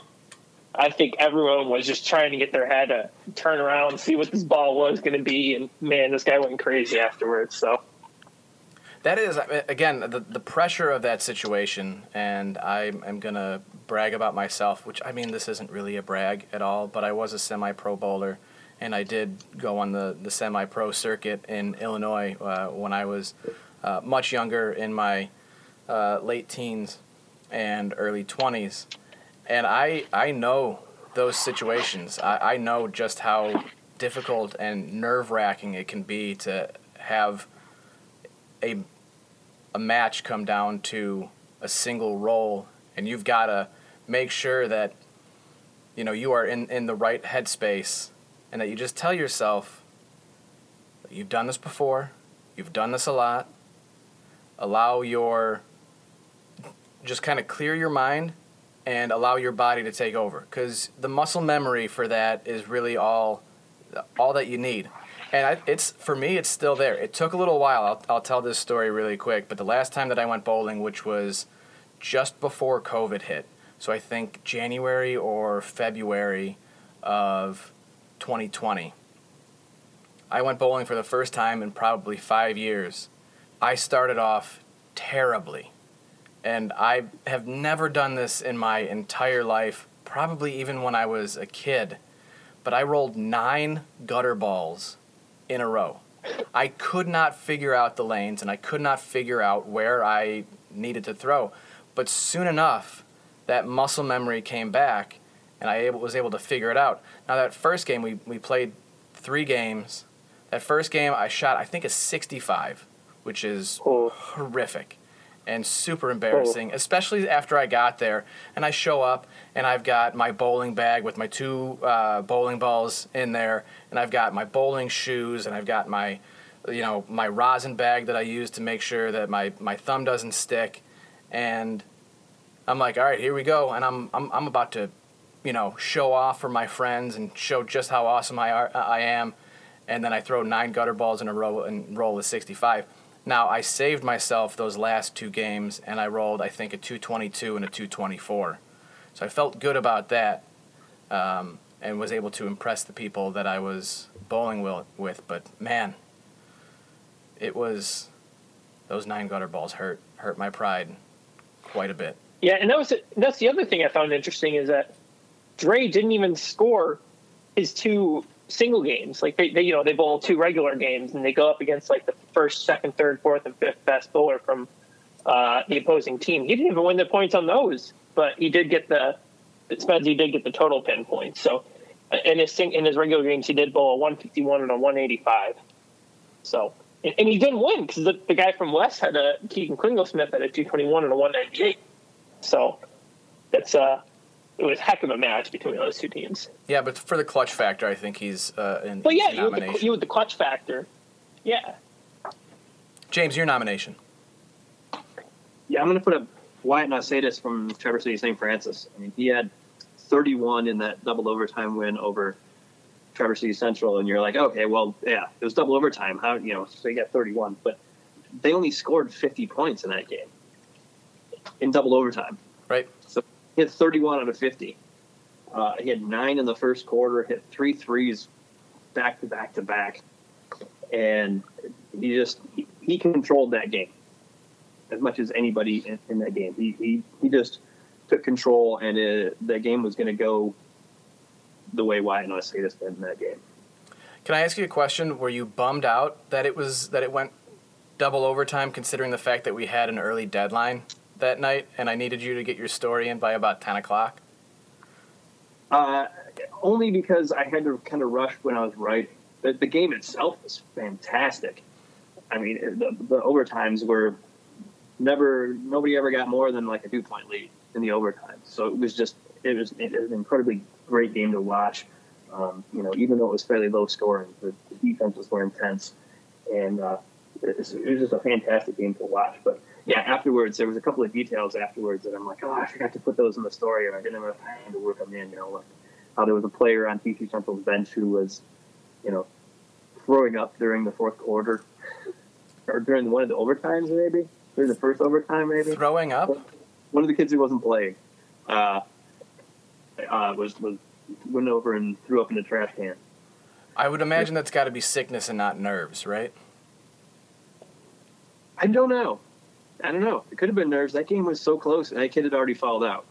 I think everyone was just trying to get their head to turn around and see what this ball was going to be, and man, this guy went crazy afterwards. So that is again the the pressure of that situation, and I am gonna brag about myself, which I mean this isn't really a brag at all, but I was a semi-pro bowler, and I did go on the the semi-pro circuit in Illinois uh, when I was uh, much younger, in my uh, late teens and early twenties, and I I know those situations. I, I know just how difficult and nerve wracking it can be to have a a match come down to a single roll and you've got to make sure that you know you are in, in the right headspace and that you just tell yourself you've done this before. You've done this a lot. Allow your just kind of clear your mind and allow your body to take over because the muscle memory for that is really all all that you need and I, it's for me, it's still there. It took a little while. I'll, I'll tell this story really quick. But the last time that I went bowling, which was just before COVID hit, so I think January or February of 2020, I went bowling for the first time in probably five years. I started off terribly, and I have never done this in my entire life. Probably even when I was a kid, but I rolled nine gutter balls in a row. I could not figure out the lanes and I could not figure out where I needed to throw. But soon enough, that muscle memory came back and I was able to figure it out. Now, that first game, we, we played three games. That first game, I shot, I think, a 65, which is oh. horrific and super embarrassing, oh. especially after I got there and I show up and I've got my bowling bag with my two uh, bowling balls in there, and I've got my bowling shoes, and I've got my, you know, my rosin bag that I use to make sure that my, my thumb doesn't stick, and I'm like, all right, here we go, and I'm I'm I'm about to, you know, show off for my friends and show just how awesome I are I am, and then I throw nine gutter balls in a row and roll a 65. Now I saved myself those last two games, and I rolled I think a 222 and a 224 so I felt good about that um, and was able to impress the people that I was bowling with. But man, it was those nine gutter balls hurt hurt my pride quite a bit. Yeah, and that was that's the other thing I found interesting is that Dre didn't even score his two single games. Like they, they you know they bowl two regular games and they go up against like the first, second, third, fourth, and fifth best bowler from uh, the opposing team. He didn't even win the points on those but he did get the He did get the total pin points. So in his in his regular games, he did bowl a 151 and a 185. So and, he didn't win because the, the guy from West had a Keegan Klinglesmith at a 221 and a 198. So that's uh it was a heck of a match between those two teams. Yeah, but for the clutch factor, I think he's uh, in. But yeah, you with, the, you with the clutch factor, yeah. James, your nomination. Yeah, I'm going to put up Wyatt Nasatis from Traverse City St. Francis. I mean, he had 31 in that double overtime win over Traverse City Central, and you're like, okay, well, yeah, it was double overtime. How you know? So you got 31, but they only scored 50 points in that game in double overtime. Right. Had 31 out of 50. Uh, he had nine in the first quarter, hit three threes back to back to back, and he just he, he controlled that game as much as anybody in, in that game. He, he he just took control, and it, the game was going to go the way Wyatt Nasatis did in that game. Can I ask you a question? Were you bummed out that it was that it went double overtime, considering the fact that we had an early deadline that night, and I needed you to get your story in by about ten o'clock? Uh, only because I had to kind of rush when I was writing. The, the game itself was fantastic. I mean, the, the overtimes were never nobody ever got more than like a two point lead in the overtime. So it was just it was, it was an incredibly great game to watch. Um, you know, even though it was fairly low scoring, the, the defenses were intense, and uh, it, was, it was just a fantastic game to watch. But yeah, afterwards there was a couple of details afterwards that I'm like, oh, I forgot to put those in the story, and I didn't have time to work them in. You know, like how there was a player on TC Central's bench who was, you know, throwing up during the fourth quarter, or during one of the overtimes, maybe during the first overtime, maybe Throwing up? one of the kids who wasn't playing uh, uh, was was went over and threw up in the trash can. I would imagine that's got to be sickness and not nerves, right? I don't know. I don't know. It could have been nerves. That game was so close, and that kid had already fouled out.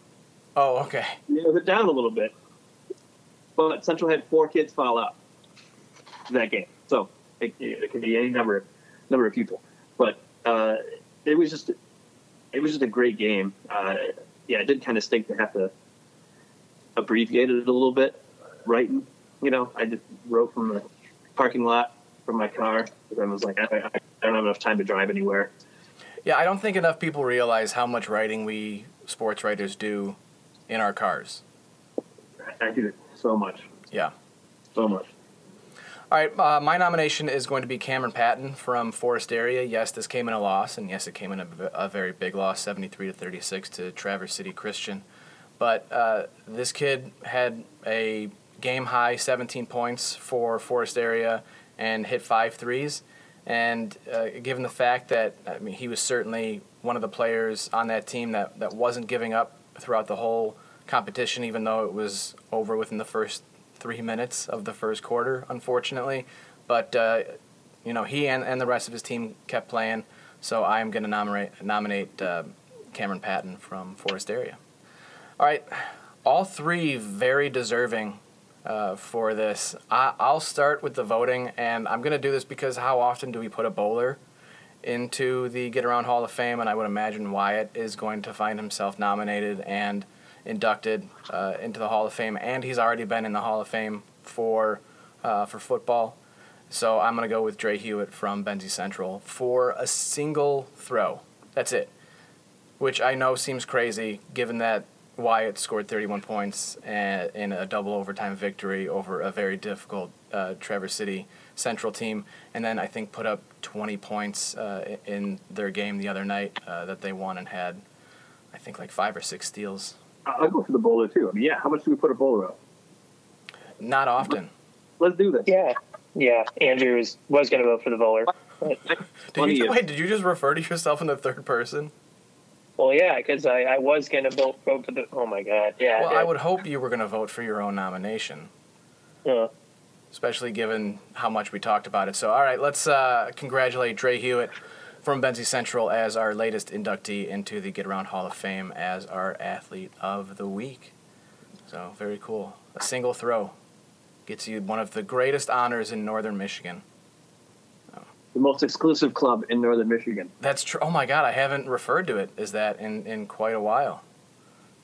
Oh, okay. It was down a little bit, but Central had four kids foul out that game, so it, it could be any number number of people. But uh, it was just it was just a great game. Uh, yeah, it did kind of stink to have to abbreviate it a little bit, writing. You know, I just wrote from the parking lot from my car because I was like, I, I don't have enough time to drive anywhere. Yeah, I don't think enough people realize how much writing we sports writers do in our cars. I it so much, Yeah. so much. All right, uh, my nomination is going to be Cameron Patton from Forest Area. Yes, this came in a loss, and yes, it came in a, a very big loss, 73 to 36 to Traverse City Christian. But uh, this kid had a game high 17 points for Forest Area and hit five threes. And uh, given the fact that I mean, he was certainly one of the players on that team that, that wasn't giving up throughout the whole competition, even though it was over within the first three minutes of the first quarter, unfortunately. But uh, you know, he and, and the rest of his team kept playing. So I am going to nominate nominate uh, Cameron Patton from Forest Area. All right, all three very deserving uh, for this. I, I'll start with the voting, and I'm going to do this because how often do we put a bowler into the Get Around Hall of Fame? And I would imagine Wyatt is going to find himself nominated and inducted uh, into the Hall of Fame, and he's already been in the Hall of Fame for uh, for football. So I'm going to go with Dre Hewitt from Benzie Central for a single throw. That's it. Which I know seems crazy given that Wyatt scored 31 points and, in a double overtime victory over a very difficult uh, Traverse City Central team, and then I think put up 20 points uh, in their game the other night uh, that they won and had, I think, like five or six steals. I'll go for the bowler too. I mean, yeah, how much do we put a bowler up? Not often. Let's do this. Yeah, yeah. Andrew was, was going to vote for the bowler. But, [laughs] Did you, wait, did you just refer to yourself in the third person? Well, yeah, because I, I was going to vote, vote for the. Oh my God, yeah. Well. I would hope you were going to vote for your own nomination, Yeah. especially given how much we talked about it. So, all right, let's uh, congratulate Dre Hewitt from Benzie Central as our latest inductee into the Get Around Hall of Fame as our athlete of the week. So, very cool. A single throw gets you one of the greatest honors in northern Michigan. The most exclusive club in northern Michigan. That's true. Oh my God, I haven't referred to it as that in, in quite a while.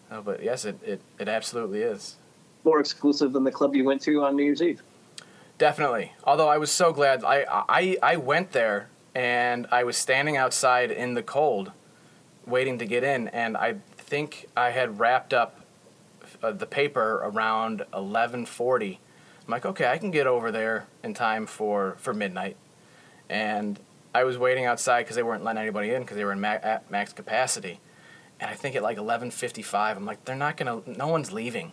Oh, but yes, it, it, it absolutely is. More exclusive than the club you went to on New Year's Eve. Definitely. Although I was so glad I, I I went there and I was standing outside in the cold, waiting to get in, and I think I had wrapped up uh, the paper around eleven forty. I'm like, okay, I can get over there in time for for midnight, and I was waiting outside because they weren't letting anybody in because they were in ma- at max capacity, and I think at like 11:55, I'm like, they're not gonna. No one's leaving.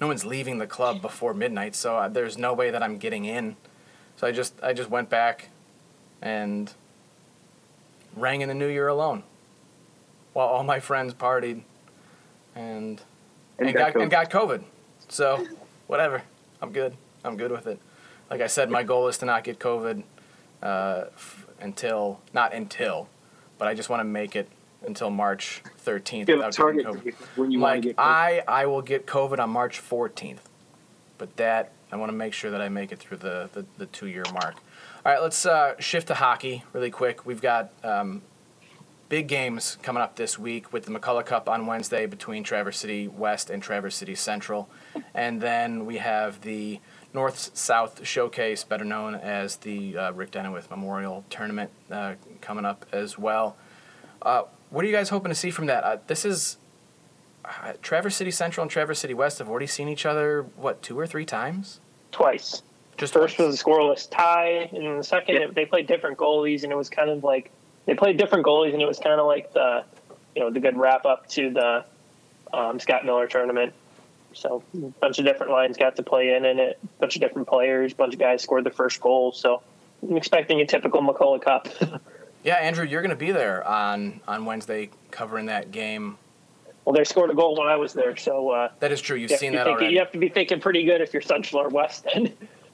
No one's leaving the club before midnight, so there's no way that I'm getting in. So I just I just went back, and rang in the new year alone, while all my friends partied, and and, got, COVID. and got COVID. So whatever, I'm good. I'm good with it. Like I said, my [laughs] goal is to not get COVID uh, f- until not until, but I just want to make it until March 13th You have a target COVID. when you like. I, I will get COVID on March 14th, but that I want to make sure that I make it through the, the, the two year mark. All right, let's uh, shift to hockey really quick. We've got um, big games coming up this week with the McCullough Cup on Wednesday between Traverse City West and Traverse City Central, and then we have the North South Showcase, better known as the uh, Rick Deneweth Memorial Tournament, uh, coming up as well. Uh, what are you guys hoping to see from that? Uh, this is uh, Traverse City Central and Traverse City West have already seen each other what two or three times. twice. Just First twice. was a scoreless tie, and then the second Yeah. they played different goalies, and it was kind of like they played different goalies, and it was kind of like the you know the good wrap up to the um, Scott Miller tournament. So a bunch of different lines got to play in in it, a bunch of different players, a bunch of guys scored the first goal. So I'm expecting a typical McCullough Cup. [laughs] yeah, Andrew, you're going to be there on on Wednesday covering that game. well, they scored a goal when I was there, so uh, That is true. You've you seen that thinking- already. You have to be thinking pretty good if you're Central or West End.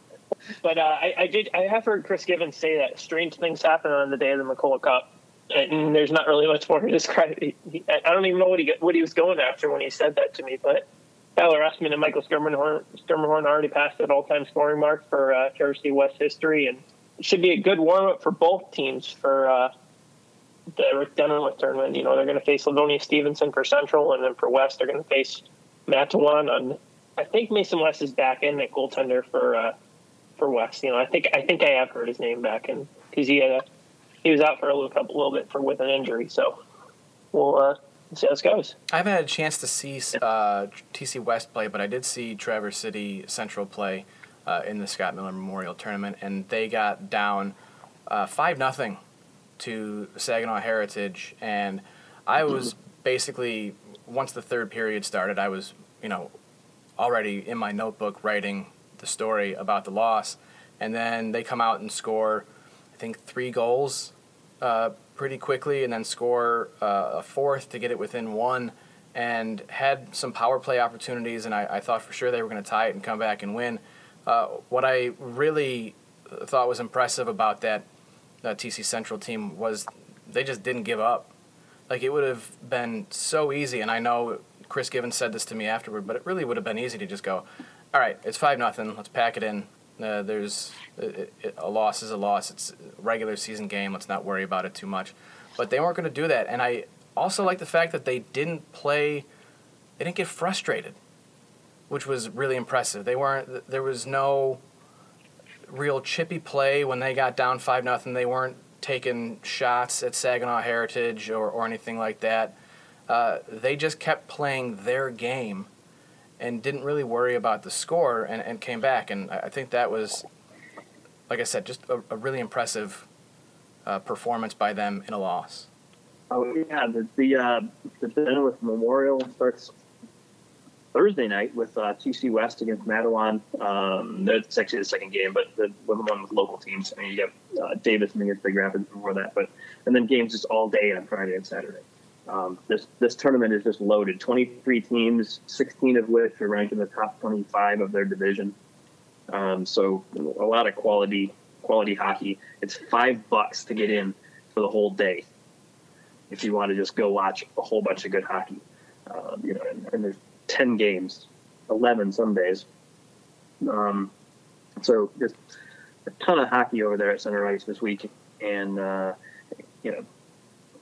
[laughs] but uh, I, I did. I have heard Chris Gibbons say that strange things happen on the day of the McCullough Cup, and there's not really much more to [laughs] describe. He, he, I don't even know what he what he was going after when he said that to me. But Tyler Essman and Michael Skirmenhorn already passed that all-time scoring mark for uh, West history, and it should be a good warm-up for both teams for. Uh, the Rick tournament. You know, they're going to face Livonia Stevenson for Central, and then for West, they're going to face Mattawan. On, I think Mason West is back in at goaltender for uh, for West. You know, I think I think I have heard his name back in because he had he was out for a little couple little bit for with an injury. So we'll uh, see how this goes. I haven't had a chance to see uh, TC West play, but I did see Traverse City Central play uh, in the Scott Miller Memorial Tournament, and they got down uh, five nothing to Saginaw Heritage, and I was basically once the third period started, I was you know already in my notebook writing the story about the loss, and then they come out and score, I think three goals uh, pretty quickly, and then score uh, a fourth to get it within one, and had some power play opportunities, and I, I thought for sure they were going to tie it and come back and win. Uh, what I really thought was impressive about that uh, TC Central team was they just didn't give up. Like it would have been so easy, and I know Chris Gibbons said this to me afterward, but it really would have been easy to just go, all right, it's five nothing, let's pack it in. Uh, there's it, it, a loss is a loss. It's a regular season game. Let's not worry about it too much. But they weren't going to do that, and I also like the fact that they didn't play. They didn't get frustrated, which was really impressive. They weren't. There was no real chippy play when they got down five nothing. They weren't taking shots at Saginaw Heritage or, or anything like that. Uh, they just kept playing their game and didn't really worry about the score and, and came back. And I think that was, like I said, just a, a really impressive uh, performance by them in a loss. Oh yeah, the the uh, the Deneweth Memorial starts Thursday night with uh, TC West against Mattawan. Um, that's actually the second game, but the, the one with local teams. I mean, you have uh, Davis and against Big Rapids before that, but and then games just all day on Friday and Saturday. Um, this this tournament is just loaded. Twenty three teams, sixteen of which are ranked in the top twenty five of their division. Um, so a lot of quality quality hockey. It's five bucks to get in for the whole day if you want to just go watch a whole bunch of good hockey. Um, you know, and, and there's 10 games, 11 some days. Um, so there's a ton of hockey over there at Center Ice this week. And, uh, you know,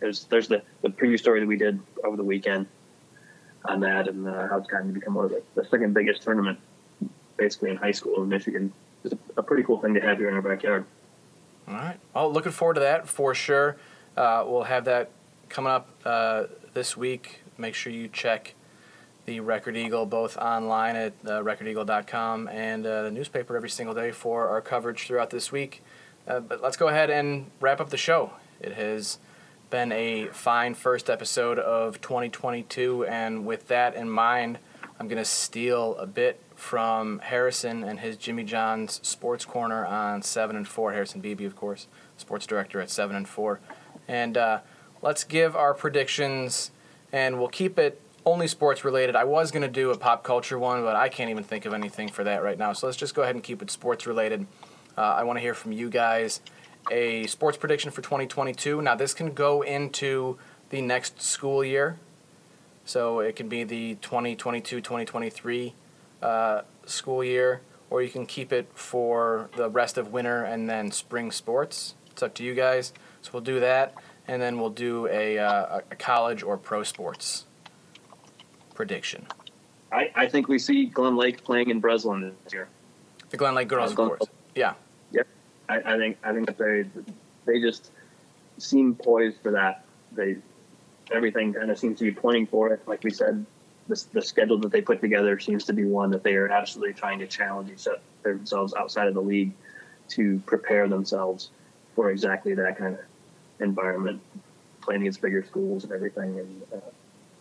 there's there's the, the preview story that we did over the weekend on that and uh, how it's gotten to become one of the, the second biggest tournament basically in high school in Michigan. It's a, pretty cool thing to have here in our backyard. All right. Well, looking forward to that for sure. Uh, we'll have that coming up uh, this week. Make sure you check the Record Eagle both online at uh, recordeagle.com and uh, the newspaper every single day for our coverage throughout this week. Uh, but let's go ahead and wrap up the show. It has been a fine first episode of 2022, and with that in mind, I'm going to steal a bit from Harrison and his Jimmy John's Sports Corner on 7 and 4. Harrison Beebe, of course, sports director at 7 and 4. And uh, let's give our predictions, and we'll keep it only sports related. I was going to do a pop culture one, but I can't even think of anything for that right now. So let's just go ahead and keep it sports related. Uh, I want to hear from you guys a sports prediction for 2022. Now, this can go into the next school year. So it can be the 2022 2023 uh, school year, or you can keep it for the rest of winter and then spring sports. It's up to you guys. So we'll do that, and then we'll do a, uh, a college or pro sports prediction. I, I think we see Glen Lake playing in Breslin this year. The Glen Lake girls, Uh, of Glen- course. Yeah. I, I think I think that they they just seem poised for that. They everything kind of seems to be pointing for it. Like we said, the, the schedule that they put together seems to be one that they are absolutely trying to challenge themselves outside of the league to prepare themselves for exactly that kind of environment, playing against bigger schools and everything. And uh,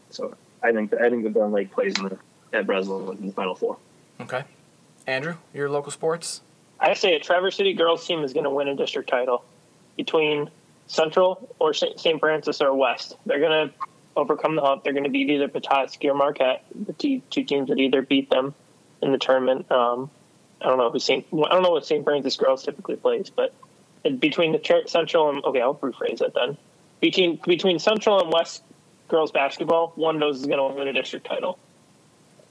so I think I think the Glen Lake plays in the, at Breslin in the Final Four. Okay. Andrew, your local sports? I say a Traverse City girls team is going to win a district title between Central or St. Francis or West. They're going to overcome the hump. They're going to beat either Petoskey or Marquette, the two, teams that either beat them in the tournament. Um, I don't know who St. I don't know what St. Francis girls typically plays, but between the Tr- Central and okay, I'll rephrase it then. Between between Central and West girls basketball, one of those is going to win a district title.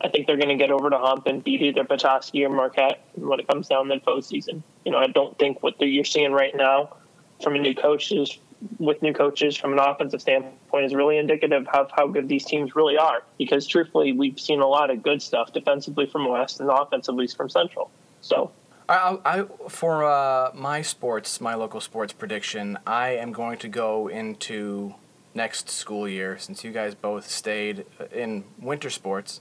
I think they're going to get over the hump and beat either Petoskey or Marquette when it comes down to the postseason. You know, I don't think what you're seeing right now from a new coaches with new coaches from an offensive standpoint is really indicative of how good these teams really are. Because truthfully, we've seen a lot of good stuff defensively from West and offensively from Central. So I, I for uh, my sports, my local sports prediction, I am going to go into next school year since you guys both stayed in winter sports.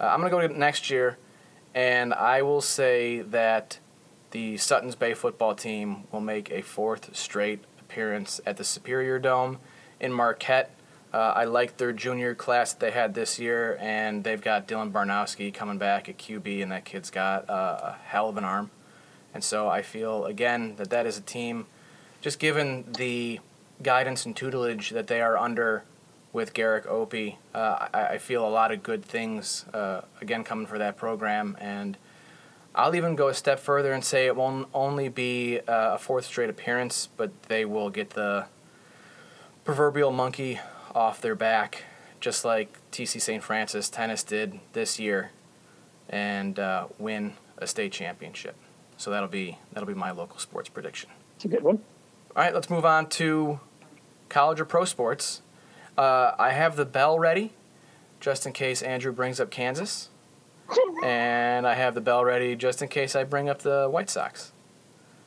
Uh, I'm going to go next year, and I will say that the Suttons Bay football team will make a fourth straight appearance at the Superior Dome in Marquette. Uh, I like their junior class that they had this year, and they've got Dylan Barnowski coming back at QB, and that kid's got uh, a hell of an arm. And so I feel, again, that that is a team, just given the guidance and tutelage that they are under with Garrick Opie, uh, I, I feel a lot of good things, uh, again, coming for that program. And I'll even go a step further and say it won't only be uh, a fourth straight appearance, but they will get the proverbial monkey off their back, just like TC St. Francis Tennis did this year, and uh, win a state championship. So that'll be that'll be my local sports prediction. it's a good one. All right, let's move on to college or pro sports. Uh, I have the bell ready, just in case Andrew brings up Kansas, and I have the bell ready just in case I bring up the White Sox.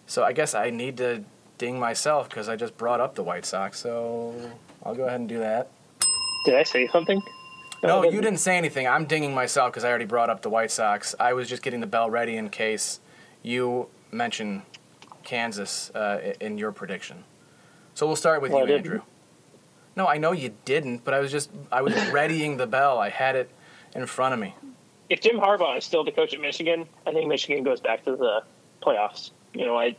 So I guess I need to ding myself because I just brought up the White Sox. So I'll go ahead and do that. Did I say something? No, you didn't say anything. I'm dinging myself because I already brought up the White Sox. I was just getting the bell ready in case you mention Kansas uh, in your prediction. So we'll start with Well, you. Andrew. No, I know you didn't, but I was just I was [laughs] readying the bell. I had it in front of me. if Jim Harbaugh is still the coach at Michigan, I think Michigan goes back to the playoffs. You know, I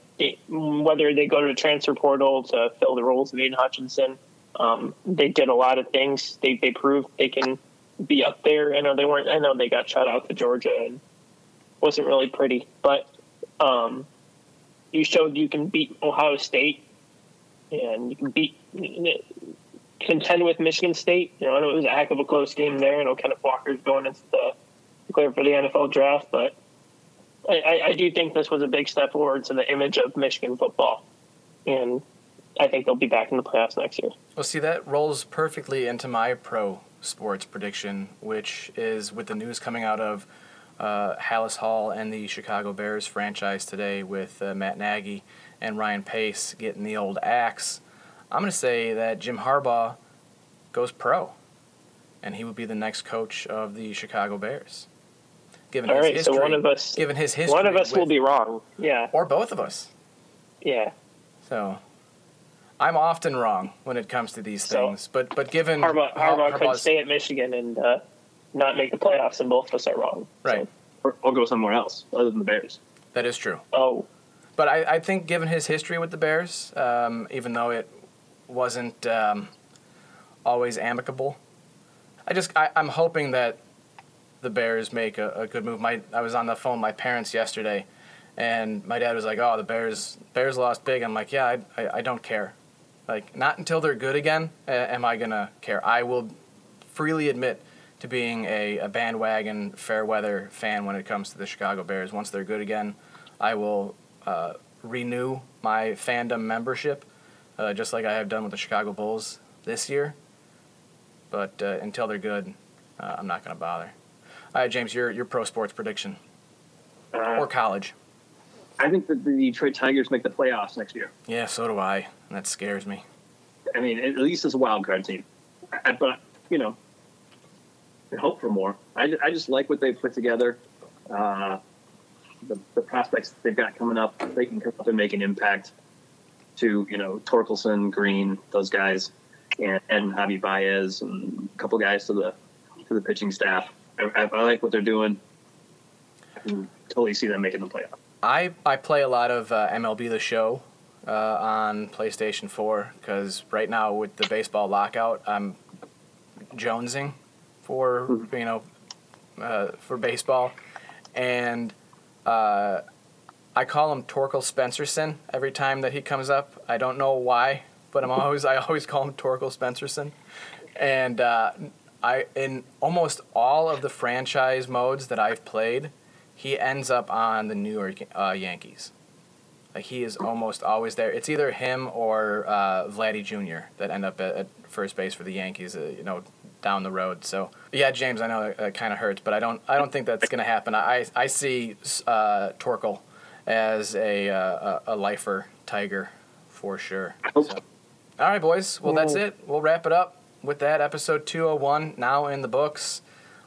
whether they go to the transfer portal to fill the roles of Aidan Hutchinson, um, they did a lot of things. They they proved they can be up there. I know they weren't. I know they got shut out to Georgia and wasn't really pretty, but um, you showed you can beat Ohio State and you can beat contend with Michigan State. You know, I know it was a heck of a close game there. I know Kenneth Walker's going into the declare for the NFL draft, but I, I, I do think this was a big step forward to the image of Michigan football, and I think they'll be back in the playoffs next year. Well, see, that rolls perfectly into my pro sports prediction, which is with the news coming out of uh, Halas Hall and the Chicago Bears franchise today with uh, Matt Nagy and Ryan Pace getting the old axe. I'm going to say that Jim Harbaugh goes pro, and he would be the next coach of the Chicago Bears. Given All his right, history, so one of us, given his history, one of us will be wrong. Yeah, or both of us. yeah. So I'm often wrong when it comes to these So, things. But but given Harbaugh, Har- Harbaugh could stay at Michigan and uh, not make the playoffs, and both of us are wrong. So- Right. Or, or go somewhere else other than the Bears. that is true. oh, But I, I think, given his history with the Bears, um, even though it wasn't um, always amicable, I just I, I'm hoping that the Bears make a, a good move. My I was on the phone with my parents yesterday, and my dad was like, "Oh, the Bears Bears lost big." I'm like, "Yeah, I, I, I don't care. Like, not until they're good again uh, am I gonna care. I will freely admit." To being a, a bandwagon fair weather fan when it comes to the Chicago Bears. Once they're good again, I will uh, renew my fandom membership, uh, just like I have done with the Chicago Bulls this year. But uh, until they're good, uh, I'm not going to bother. All right, James, your your pro sports prediction Uh, or college? I think that the Detroit Tigers make the playoffs next year. Yeah, so do I. And that scares me. I mean, at least as a wild card team. I, but you know, I hope for more. I, I just like what they've put together. Uh, the, the prospects that they've got coming up, they can come up and make an impact to you know Torkelson, Greene, those guys, and, and Javi Baez, and a couple guys to the to the pitching staff. I, I, like what they're doing. I can totally see them making the playoffs. I, I play a lot of uh, MLB The Show uh, on PlayStation 4 because right now with the baseball lockout, I'm jonesing for you know uh, for baseball, and uh, I call him Torkel Spencerson every time that he comes up. I don't know why, but I'm always I always call him Torkel Spencerson, and uh, I in almost all of the franchise modes that I've played, he ends up on the New York uh, Yankees. Like he is almost always there. It's either him or uh, Vladdy Jr. that end up at, at first base for the Yankees. Uh, you know, down the road. So yeah, James, I know it, kind of hurts, but I don't. I don't think that's going to happen. I I see uh, Torkel as a, uh, a a lifer Tiger for sure. So- all right, boys. Well, that's it. We'll wrap it up with that. Episode 201 now in the books.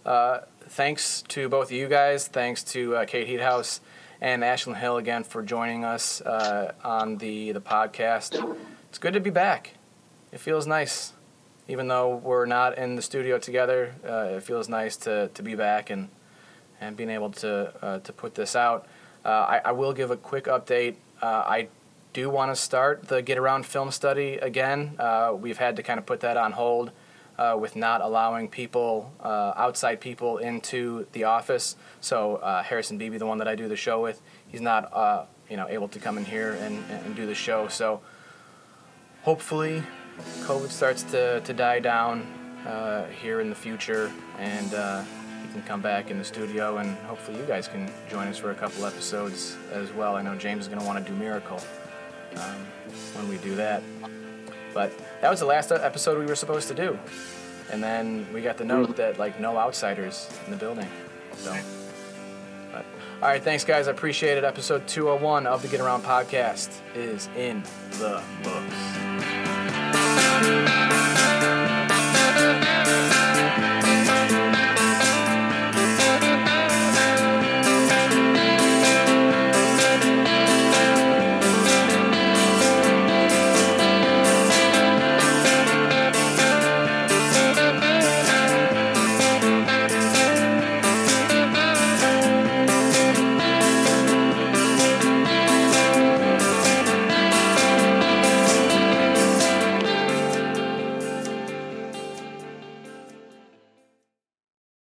Uh, thanks to both of you guys. Thanks to uh, Cate Heethuis and Ashlen Hill again for joining us uh, on the, the podcast. It's good to be back. It feels nice. Even though we're not in the studio together, uh, it feels nice to, to be back and, and being able to, uh, to put this out. Uh, I, I will give a quick update. Uh, I do want to start the Get Around film study again. Uh, we've had to kind of put that on hold uh, with not allowing people, uh, outside people, into the office. So Harrison Beebe, the one that I do the show with, he's not, you know, able to come in here and, and do the show. So hopefully, COVID starts to, to die down here in the future, and can come back in the studio, and hopefully you guys can join us for a couple episodes as well. I know James is going to want to do Miracle um, when we do that. But that was the last episode we were supposed to do. And then we got the note that like no outsiders in the building. So but all right, thanks guys. I appreciate it. Episode 201 of the Get Around podcast is in the books.